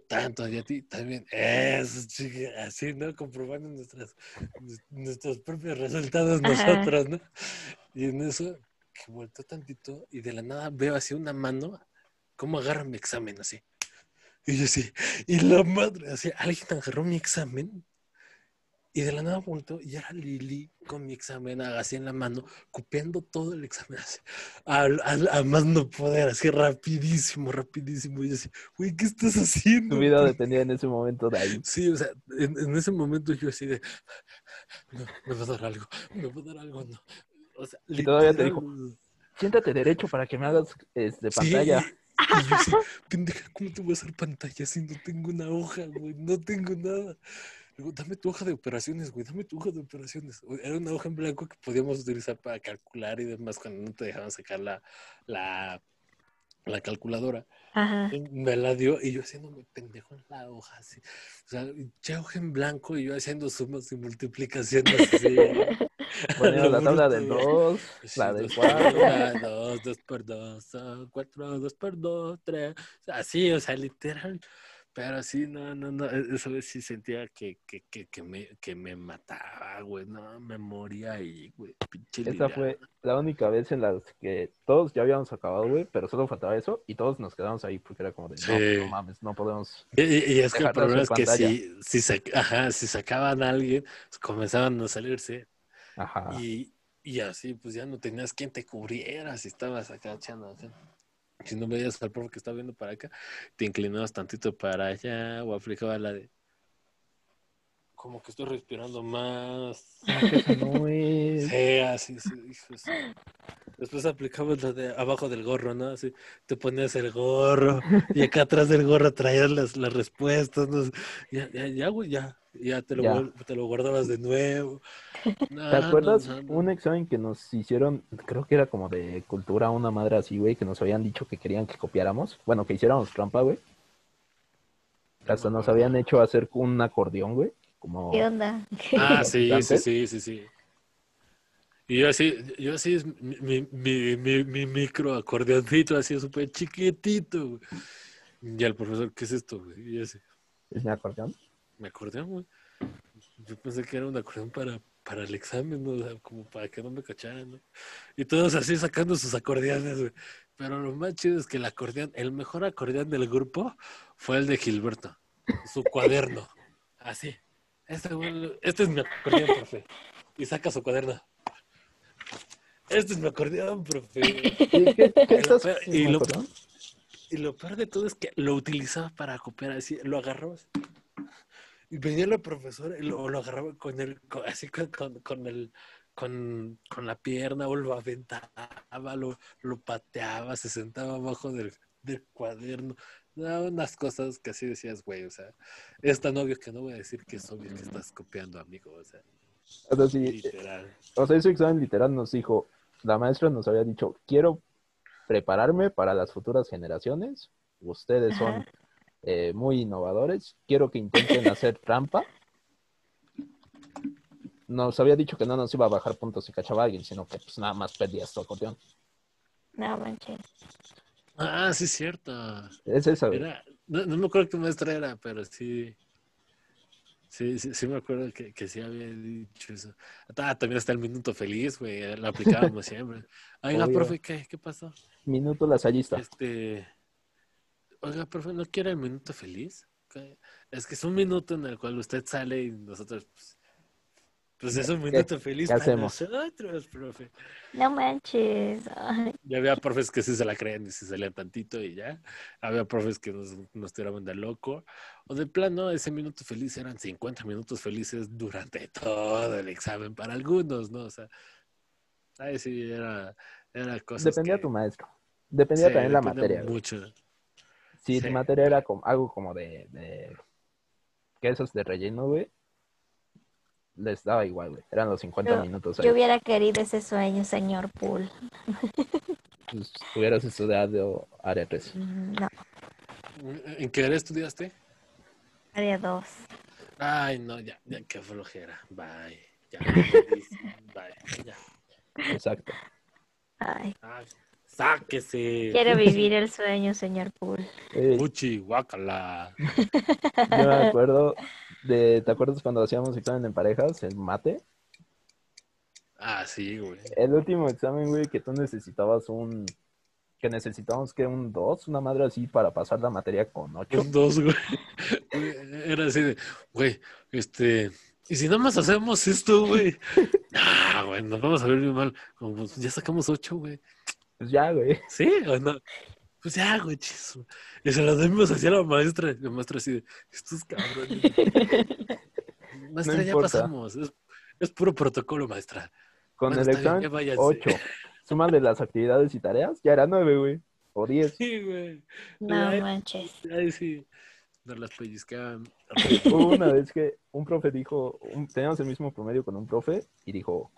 Tanto y a ti también. Eso chinga. Así, ¿no? Comprobando nuestras, nuestros propios resultados nosotros, ¿no? Y en eso, que vuelto tantito y de la nada veo así una mano, cómo agarra mi examen así. Y yo así, y la madre, así, alguien agarró mi examen y de la nada vuelto y era Lili con mi examen así en la mano, copiando todo el examen así, a, más no poder, así rapidísimo, rapidísimo. Y yo así, güey, ¿qué estás haciendo? Tu vida detenida en ese momento de ahí. Sí, o sea, en, ese momento yo así de, no, me va a dar algo, me va a dar algo, no. O sea, y todavía te dijo, siéntate derecho para que me hagas este, pantalla. Y yo así, pendeja, ¿cómo te voy a hacer pantalla si no tengo una hoja, güey? No tengo nada dame tu hoja de operaciones, güey, dame tu hoja de operaciones. Era una hoja en blanco que podíamos utilizar para calcular y demás cuando no te dejaban sacar la, la, la calculadora. Ajá. Me la dio y yo haciéndome pendejo en la hoja, así. O sea, ya hoja en blanco y yo haciendo sumas y multiplicaciones. Así. *laughs* Bueno, la tabla del 2, la del 4. 2, 2 por 2, 4, 2 por 2, 3. Así, o sea, literal. Pero sí, no, no, no, e, esa vez sí sentía que, que, que, que me, que me mataba, güey, no, me moría ahí, güey, pinche Esa fue la única vez en la que todos ya habíamos acabado, güey, pero solo faltaba eso y todos nos quedamos ahí porque era como de, no, no mames, no podemos... Y, y es que el problema es que si, si, se, ajá, si sacaban a alguien, pues comenzaban a salirse. Ajá. Y, y así, pues ya no tenías quien te cubriera si estabas acá echando *laughs* si no veías al profe que está viendo para acá, te inclinabas tantito para allá o aplicaba la de como que estoy respirando más. No es. *laughs* Sí, así, sí, Después aplicabas la de abajo del gorro, ¿no? Así, te ponías el gorro y acá atrás del gorro traías las, las respuestas, ¿no? Ya, ya, ya, güey, ya. Ya te lo, te lo guardabas de nuevo. *laughs* ¿Te acuerdas un examen que nos hicieron, creo que era como de cultura, una madre así, güey, que nos habían dicho que querían que copiáramos? Bueno, que hiciéramos trampa, güey. Hasta nos habían hecho hacer un acordeón, güey. Como... ¿Qué onda? Ah, sí, sí, sí, sí, sí. Y yo así, yo así es mi, mi, mi, mi micro acordeoncito, así súper chiquitito, güey. Y el profesor, ¿qué es esto, güey? Y así. ¿Es mi acordeón? me acordeón, güey. Yo pensé que era un acordeón para, para el examen, ¿no? como para que no me cacharan, ¿no? Y todos así sacando sus acordeones, güey. Pero lo más chido es que el acordeón, el mejor acordeón del grupo fue el de Gilberto. Su cuaderno. Así. Este, este es mi acordeón, profe. Y saca su cuaderno. Este es mi acordeón, profe. ¿Y, lo, y lo peor de todo es que lo utilizaba para copiar así. Lo agarró y venía la profesora y lo, lo agarraba con el, así con, con, el, con, con, la pierna o lo aventaba, lo, lo pateaba, se sentaba abajo del, del cuaderno. No, unas cosas que así decías, güey, o sea, es tan obvio que no voy a decir que es obvio que estás copiando, amigo, o sea, O sea, sí, literal. o sea, ese examen literal nos dijo, la maestra nos había dicho, quiero prepararme para las futuras generaciones, ustedes son eh, muy innovadores, quiero que intenten hacer trampa. Nos había dicho que no nos iba a bajar puntos si cachaba a alguien, sino que pues nada más perdías tu acordeón. No manches. Ah, sí, es cierto. Es esa, güey. Era, no, no me acuerdo qué maestra era, pero sí. Sí, sí, sí me acuerdo que, que sí había dicho eso. Ah, también está el minuto feliz, güey. Lo aplicábamos siempre. Oiga, Obvio. profe, ¿qué, qué pasó? Minuto lasallista. Este. Oiga, profe, ¿no quiere el minuto feliz? Es que es un minuto en el cual usted sale y nosotros, pues. Pues es un minuto feliz qué para hacemos? nosotros, profe. No manches. Ay, Y había profes que sí se la creen y se salían tantito y ya. Había profes que nos, nos tiraban de loco. O de plano, ese minuto feliz eran 50 minutos felices durante *laughs* todo el examen para algunos, ¿no? O sea, ahí sí era, era cosas Dependía que- de tu maestro. Dependía sí, también la materia. Mucho. Si Sí. tu materia era como, algo como de, de quesos de relleno, güey, les daba igual, güey. Eran los 50 Yo- minutos ahí. Yo hubiera querido ese sueño, señor Pool. Pues, hubieras estudiado área 3. *laughs* Mm, No, ¿En qué área estudiaste? área 2. Ay, no, ya, ya, qué flojera. Bye. Ya. *laughs* Bye. Ya. Exacto. Ay, Ay, sáquese. quiero vivir el sueño, señor Pool. *laughs* Eh, Uchi, guácala. yo me acuerdo de, ¿te acuerdas cuando hacíamos examen en parejas, el mate? Ah, sí, güey. El último examen, güey, que tú necesitabas un, que necesitábamos que un 2, una madre así para pasar la materia con 8. Un dos, güey. *laughs* Era así de, güey, este, ¿y si nada más hacemos esto, güey? *laughs* Ah, güey, nos vamos a ver bien mal. Como, pues, ya sacamos ocho, güey. Pues ya, güey. ¿Sí o no? Pues ya, güey, chiso. Y se lo demos así a la maestra. La maestra así de, estos cabrones. *laughs* Maestra, No ya importa. pasamos. Es, es puro protocolo, maestra. Con Bueno, el examen, ya váyanse. 8. Súmale las actividades y tareas, ya era 9, güey. O 10. Sí, güey. No Ay. manches. Ay, sí. Nos las pellizcaban. Hubo una vez que un profe dijo, un- teníamos el mismo promedio con un profe y dijo,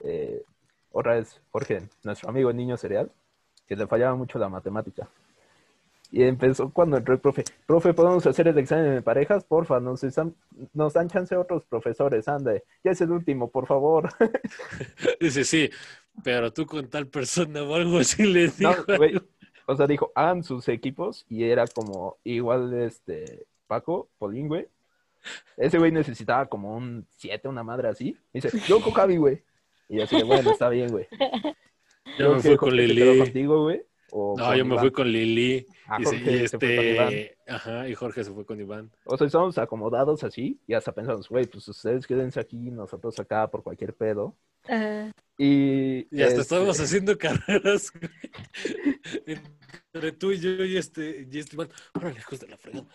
eh, otra vez, Jorge, nuestro amigo el niño cereal, que le fallaba mucho la matemática. Y empezó cuando entró el profe, profe, ¿podemos hacer el examen de parejas? Porfa, nos, están- nos dan chance otros profesores, anda, ya es el último, por favor. *laughs* Dice, sí, pero tú con tal persona o algo así le No, dijo. güey, algo. o sea, dijo, hagan sus equipos y era como igual este Paco, Polín, güey. Ese güey necesitaba como un 7, una madre así. Y dice, yo con Javi, güey. Y así, bueno, está bien, güey. *laughs* Yo me fui con Lili. contigo, güey. No, con yo me Iván. fui con Lili. Ah, Y, se- Jorge y se fue con Iván. este. Ajá, y Jorge se fue con Iván. O sea, estábamos acomodados así y hasta pensamos, güey, pues ustedes quédense aquí, nosotros acá por cualquier pedo. Ah, Y, Y hasta este, estábamos haciendo carreras entre tú y yo y este, y este Iván. Órale, hijos de la fregada.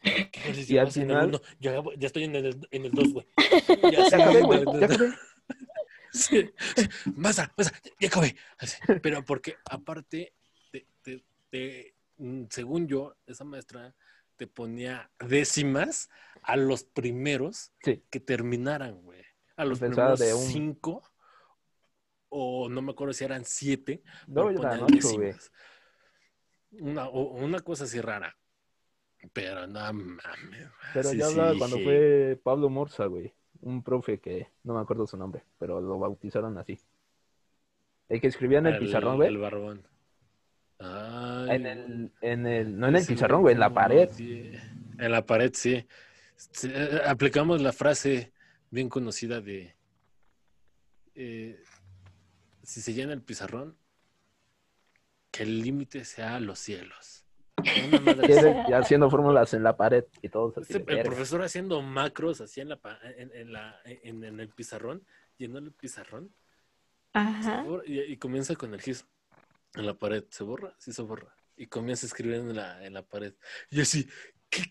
¿Qué les Y al final- uno? Ya, ya estoy en el, en el dos, güey. *laughs* Ya, Ya acabé, güey. ya acabé. Sí. Maestra, maestra, ya acabé. Pero porque aparte, te- te- te- mm, según yo, esa maestra te ponía décimas a los primeros Sí. que terminaran, güey. A los primeros de un- cinco, o no me acuerdo si eran siete, No, yo ponían ocho, décimas. Una, cosa así rara. Pero no mames. Pero sí, ya hablaba sí, cuando dije, fue Pablo Morza, güey. Un profe que no me acuerdo su nombre, pero lo bautizaron así. El que escribía en el, pizarrón, güey. El barbón. Ay, En el, en el, no en el pizarrón, güey, en la pared. sí. En la pared, sí. Sí, eh, Aplicamos la frase bien conocida de eh, si se llena el pizarrón, que el límite sea los cielos. *laughs* Y haciendo fórmulas en la pared y todos así. Este, el "Verga". profesor haciendo macros así en, la, en, en la, en, en el pizarrón, llenó el pizarrón Ajá. se borra, y, y comienza con el gis en la pared. ¿Se borra? Sí, se borra. Y comienza a escribir en la, en la pared. Y así, ¿qué?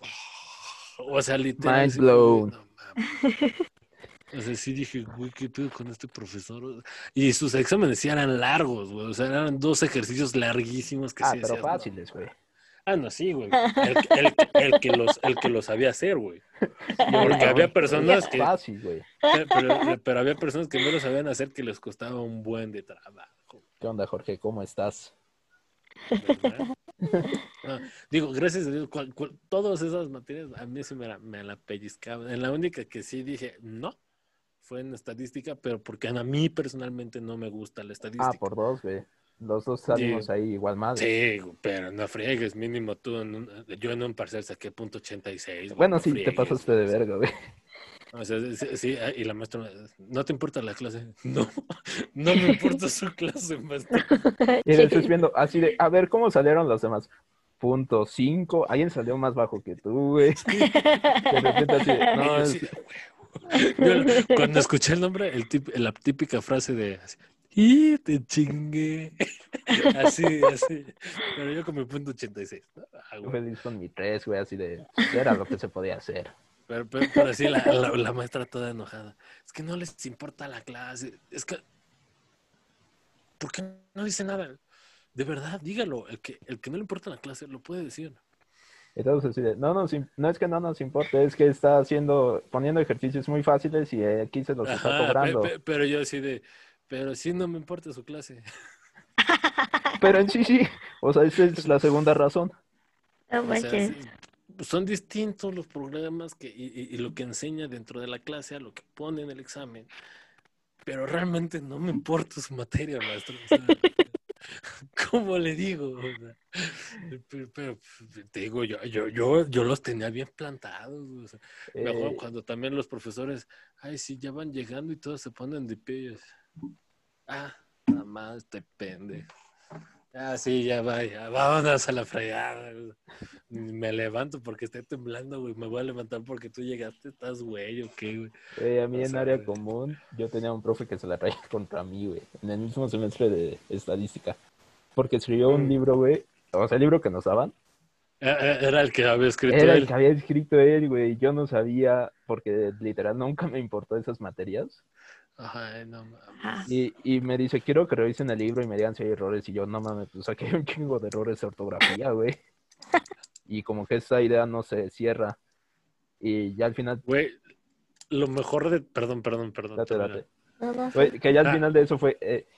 *laughs* O sea, literal. Mind blown. O sea, sí dije, güey, ¿qué pedo con este profesor? Y sus exámenes sí eran largos, güey. O sea, eran dos ejercicios larguísimos que Ah, sí pero decías, "No fáciles, güey. Ah, no, sí, güey. El, *laughs* el- el que los, el que lo sabía hacer, güey. Porque había personas que... Fácil, güey. Eh, Pero, pero había personas que no lo sabían hacer que les costaba un buen de trabajo. ¿Qué onda, Jorge? ¿Cómo estás? *laughs* digo, gracias a Dios, cual- cual- todas esas materias a mí sí me la, me la pellizcaban. En la única que sí dije no fue en estadística, pero porque a mí personalmente no me gusta la Ah, estadística. por dos, güey. Los dos salimos Sí. ahí igual mal. Sí, pero no friegues, mínimo tú. En un- yo en un parcial saqué punto 86. güey, Bueno, no sí, te pasaste de verga, güey. O sea, sí, sí, y la maestra, ¿no te importa la clase? *laughs* No, no me importa su clase, maestra. *laughs* Y después viendo así de, a ver, ¿cómo salieron los demás? Punto cinco. Alguien salió más bajo que tú, güey. *laughs* De repente así de, no, es-. *laughs* Yo, cuando escuché el nombre, el tip- la típica frase de así, y te chingué. *laughs* Así, así. Pero yo con mi punto 86. ¿no? Ah, güey. feliz con mi tres, güey, así de, era lo que se podía hacer. Pero, pero, pero así la, la- la maestra toda enojada. Es que no les importa la clase. Es que. ¿Por qué no dice nada? De verdad, dígalo. El que, el que no le importa la clase lo puede decir. Entonces no, nos no es que no nos importe, es que está haciendo, poniendo ejercicios muy fáciles y eh, aquí se los está Ajá, cobrando. pe- pero yo así de. Pero sí no me importa su clase. *laughs* Pero en sí, sí. O sea, esa es la segunda razón. O sea, sí, son distintos los programas que, y, y- y lo que enseña dentro de la clase a lo que pone en el examen. Pero realmente no me importa su materia, maestro. O sea, *laughs* *laughs* ¿Cómo le digo? O sea, pero, pero, te digo, yo, yo, yo, yo los tenía bien plantados. o sea, me acuerdo Eh, cuando también los profesores, ay, sí, ya van llegando y todos se ponen de pie. Ah, nada más, este pendejo. Ah, sí, ya va, ya vámonos a la fregada. Me levanto porque estoy temblando, güey. Me voy a levantar porque tú llegaste, estás güey o qué, güey. eh, a mí o en sea, área güey. común, yo tenía un profe que se la traía *laughs* contra mí, güey, en el mismo semestre de estadística. Porque escribió un Mm. libro, güey, o sea, el libro que nos daban, Eh, eh, Era el que había escrito era el que había escrito él, güey. Yo no sabía, porque literal nunca me importó esas materias. Ajá, no mames. Ajá. Y, y me dice, quiero que revisen el libro y me digan si hay errores. Y yo, no mames, pues aquí hay un chingo de errores de ortografía, güey. *laughs* Y como que esa idea no se cierra. Y ya al final, Güey, lo mejor de. Perdón, perdón, perdón. date, termina. date. No, no, Güey, que ya al Ah. final de eso fue, eh,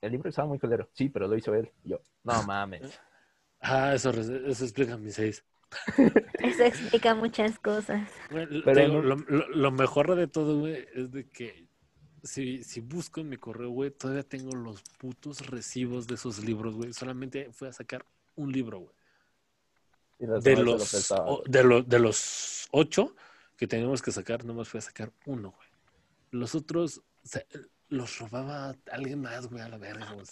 el libro estaba muy culero. Sí, pero lo hizo él. Y yo, no mames. Ah, eso, re- eso explica mis seis. *laughs* Eso explica muchas cosas. Pero digo, no- lo, lo- lo mejor de todo, güey, es de que si, si busco en mi correo, güey, todavía tengo los putos recibos de esos libros, güey. Solamente fui a sacar un libro, güey. De lo los, de, lo- de los ocho que teníamos que sacar, nomás fui a sacar uno, güey. Los otros los robaba alguien más, güey, a la verga, güey.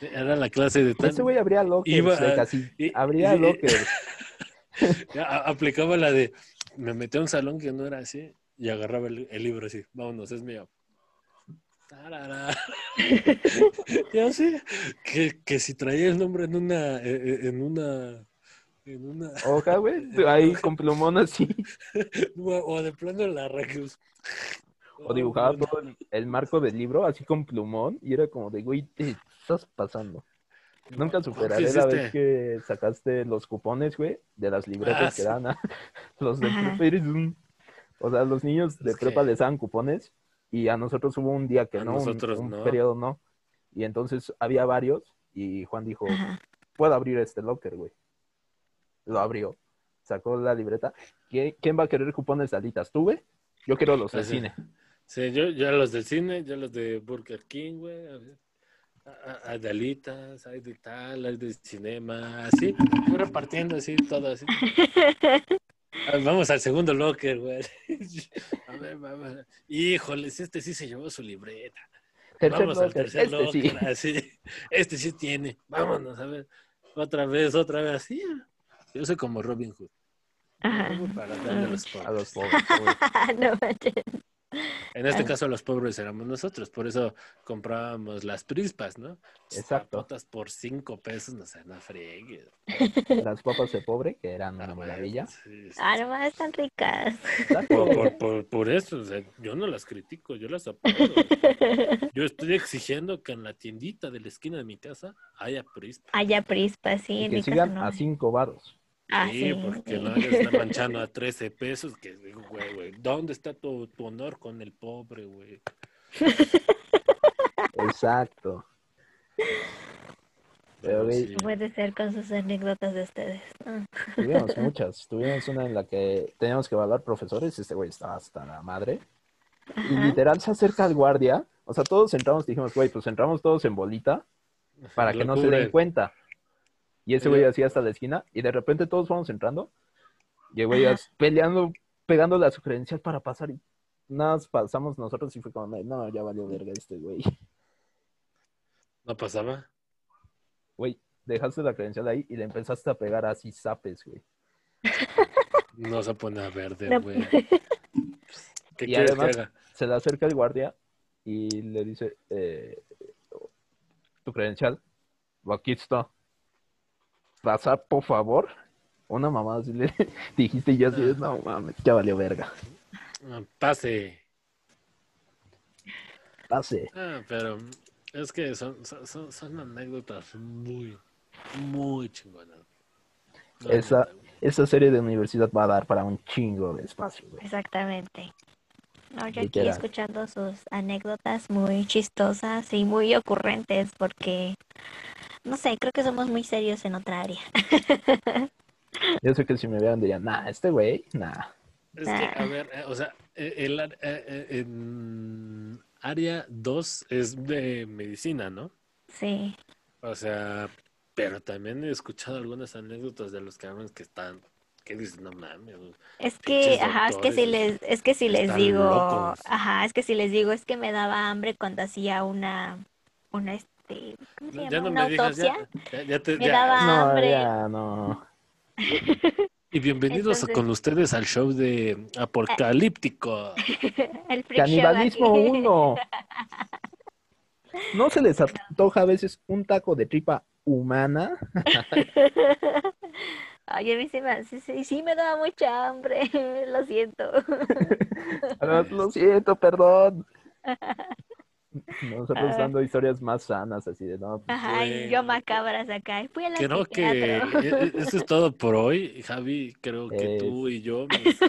*laughs* Era la clase de tal. Ese güey abría lockers, Iba casi, y- abría y- lockers. *laughs* Aplicaba la de me metí a un salón que no era así y agarraba el, el libro así, vámonos, es mío. Tarara. *laughs* Yo sí, que, que si traía el nombre en una, eh, eh, en una, en una, Hoja, güey, *laughs* ahí con plumón así. o de plano la raqueus. O dibujaba todo el, el marco del libro así con plumón y era como de, güey, te estás pasando. Nunca superaré la vez que sacaste los cupones, güey, de las libretas Ah, que dan a *laughs* los de Ajá. O sea, los niños de Es prepa que- les daban cupones y a nosotros hubo un día que A no, un- nosotros un, no. periodo no. Y entonces había varios y Juan dijo, Ajá. puedo abrir este locker, güey. Lo abrió, sacó la libreta. ¿Quién, quién va a querer cupones de alitas? ¿Tú, güey? Yo quiero los de Así. cine. Sí, yo, yo los del cine, yo los de Burger King, güey. Hay de alitas, hay de tal, hay de cinema, así. Fui repartiendo así, todo así. *laughs* Ah, Vamos al segundo locker, güey. *laughs* A ver, vamos. Híjole, este sí se llevó su libreta. Tercer Vamos al tercer este locker, sí. así. Este sí tiene. Vámonos, a ver. Otra vez, otra vez, así. Yo soy como Robin Hood. Ajá. Para darle a los A pobres. los pobres, güey. *laughs* no manches. En este caso, los pobres éramos nosotros, por eso comprábamos las prispas, ¿no? Exacto. Papotas por cinco pesos, no sé, no friegues. Las papas de pobre, que eran Ah, una maravilla. sí, sí, Ah, sí. no, están ricas. Por, por- por- por eso, o sea, yo no las critico, yo las apoyo. *laughs* Yo estoy exigiendo que en la tiendita de la esquina de mi casa haya prispas. Haya prispas, sí. Y en que sigan no. a cinco varos. Ah, sí, sí. porque sí. no le está *laughs* manchando a 13 pesos. Que digo, güey, güey, ¿dónde está tu, tu honor con el pobre, güey? Exacto. Pero, güey, sí. Puede ser con sus anécdotas de ustedes. Tuvimos *laughs* muchas. Tuvimos una en la que teníamos que evaluar profesores. Este güey estaba hasta la madre. Y literal se acerca al guardia. O sea, todos entramos y dijimos, güey, pues entramos todos en bolita para *laughs* que no se den cuenta. Y ese güey así hasta la esquina. Y de repente todos vamos entrando. Y el güey peleando, pegándole a su credencial para pasar. Y nada más pasamos nosotros y fue como, no, ya valió verga este güey. *laughs* ¿No pasaba? Güey, dejaste la credencial ahí y le empezaste a pegar así zapes, güey. *laughs* No se pone a verde, No. güey. *laughs* ¿Qué Y quieres además- que haga? se le acerca el guardia y le dice, eh, tu credencial, aquí está. Pasar, por favor. Una mamá así le *laughs* dijiste y yo así, no mames, ya valió verga. Ah, Pase. Pase. Ah, pero es que son, son, son- son anécdotas muy, muy chingonas. No, Esa- no, no. Esa serie de universidad va a dar para un chingo de espacio, güey. Exactamente. No, yo aquí escuchando sus anécdotas muy chistosas y muy ocurrentes porque, no sé, creo que somos muy serios en otra área. Yo sé que si me vean dirían, nah, este güey, nah. Es que, a ver, eh, o sea, eh, el, eh, eh, en área 2 es de medicina, ¿no? Sí, O sea, pero también he escuchado algunas anécdotas de los cabrones que están, que dicen, no mames, güey". es que, ajá, es que si les, es que si les digo, locos. ajá, es que si les digo es que me daba hambre cuando hacía una, una, este, ¿cómo se No, llama? ya no Una me digas, ya, autopsia. ya, ya te- Me daba- No, hambre. ya, no. Y bienvenidos Entonces- con ustedes al show de Apocalíptico. *laughs* El freak show Canibalismo aquí. 1. ¿No se les antoja a veces un taco de tripa humana? *laughs* Ay, a mí sí me, sí, sí, sí me daba mucha hambre, *laughs* lo siento. *laughs* *laughs* Ah, Lo siento, perdón. Nosotros Ay. dando historias más sanas, así de no. pues, Ajá, y yo macabras acá. Fui al Creo que e- e- eso es todo por hoy, Javi. Creo que Es- tú y yo, mis-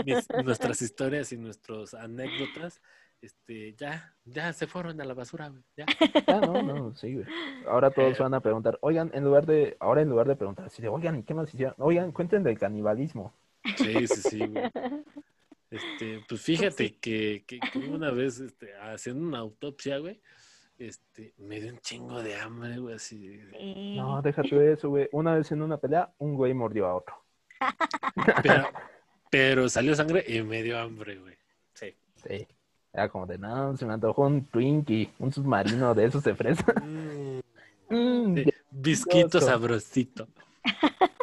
mis- nuestras historias y nuestras anécdotas, este, ya, ya se fueron a la basura, güey. Ya. Ah, no, no, sí, güey. Ahora todos Eh. van a preguntar, oigan, en lugar de, ahora en lugar de preguntar así de, oigan, ¿y qué más hicieron? Oigan, cuenten del canibalismo. Sí, sí, sí, güey. Este, pues fíjate que, que, que una vez, este, haciendo una autopsia, güey, este, me dio un chingo de hambre, güey, así. Sí. No, déjate eso, güey. Una vez en una pelea, un güey mordió a otro. Pero, pero salió sangre y me dio hambre, güey. Sí. Sí. Era como de, no, se me antojó un Twinkie, un submarino de esos de fresa. *laughs* Mm, Mm, sí, Bisquito sabrosito. *laughs*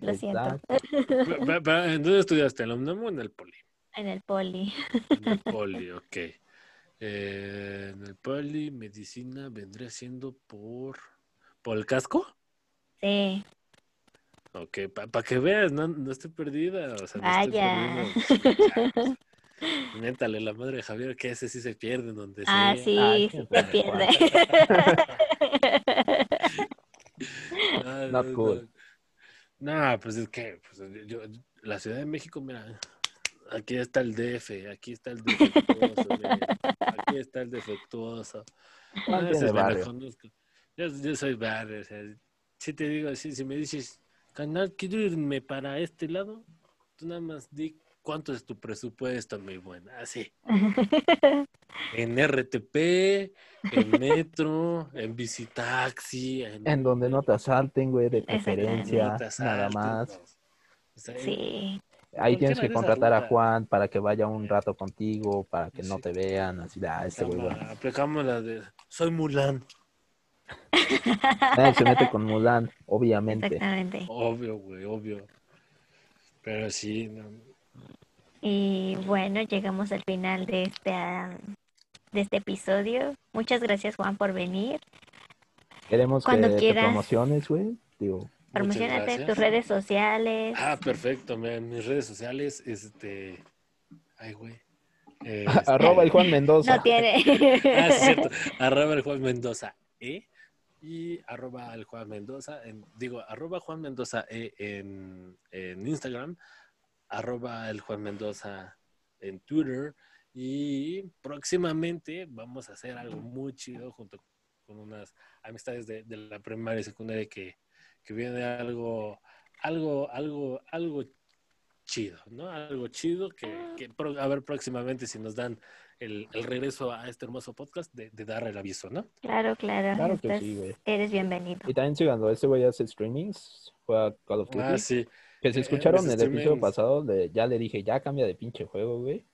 Lo siento. ¿En dónde estudiaste? ¿En la UNAM o en el Poli? En el poli. En el Poli, ok. Eh, en el Poli, medicina vendría siendo por... ¿Por el casco? Sí. Ok, para que veas, no, no estoy perdida. O sea, no Vaya. estoy perdida. *laughs* Méntale la madre de Javier que ese sí se pierde en donde Ah, sea. sí, Ay, sí se pierde. Ah, *laughs* Not no, cool. No, No, pues es que pues, yo, la Ciudad de México, mira, aquí está el DF, aquí está el defectuoso, mira, aquí está el defectuoso. Ah, ese me conozco. Yo, yo soy barrio, o sea, si te digo así, si me dices, canal, quiero irme para este lado, tú nada más di cuánto es tu presupuesto, mi buena, así. *laughs* En RTP, en metro, en bicitaxi, en, En donde no te asalten, güey, de preferencia, no te nada asalten, más. O sea, Sí. Ahí tienes que contratar a. Juan para que vaya un rato contigo, para que no te vean, así de, ah, este güey, aplicamos, la de soy Mulan. Nadie se mete con Mulan, obviamente. Exactamente. Obvio, güey, obvio. Pero sí, no. Y bueno, llegamos al final de este, de este episodio. Muchas gracias, Juan, por venir. Queremos Cuando que te quieras. promociones, güey. Digo, Promocionate tus redes sociales. Ah, perfecto. mis redes sociales, este. Ay, güey. *laughs* Eh, arroba el Juan Mendoza. No tiene. *laughs* Ah, cierto. Arroba el Juan Mendoza E y arroba el Juan Mendoza, en- digo, arroba Juan Mendoza E en, en Instagram, arroba el Juan Mendoza en Twitter y próximamente vamos a hacer algo muy chido junto con unas amistades de, de la primaria y secundaria que, que viene algo, algo, algo, algo chido, ¿no? Algo chido que, que pro- a ver próximamente si nos dan el, el regreso a este hermoso podcast de, de dar el aviso, ¿no? Claro, claro. Claro que estás- sí, güey. Eres bienvenido. Y también síganlo, este güey hace streamings, juega Call of Duty. Ah, sí. Que si Eh, escucharon mis el episodio pasado, le- ya le dije, ya cambia de pinche juego, güey.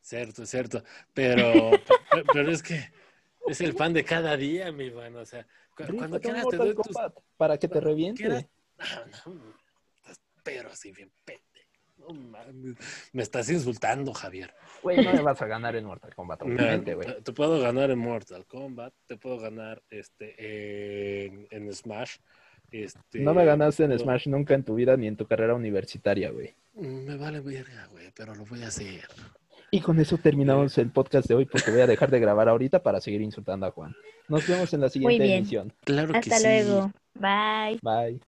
Cierto, cierto. Pero, *laughs* pe- pero es que es el pan de cada día, mi Iván. O sea, cu- cuando quieras te doy tus. Para que te reviente. quieras- No, no, estás pero así bien pete. No mames. Me estás insultando, Javier. Güey, no me vas a ganar en Mortal Kombat, *laughs* obviamente, güey. Te puedo ganar en Mortal Kombat, te puedo ganar este en, en Smash. Este, No me ganaste en Smash nunca en tu vida ni en tu carrera universitaria, güey. Me vale verga, güey, pero lo voy a hacer. Y con eso terminamos el podcast de hoy porque voy a dejar de grabar ahorita para seguir insultando a Juan. Nos vemos en la siguiente bien. emisión. Claro que Hasta sí. luego. Bye. Bye.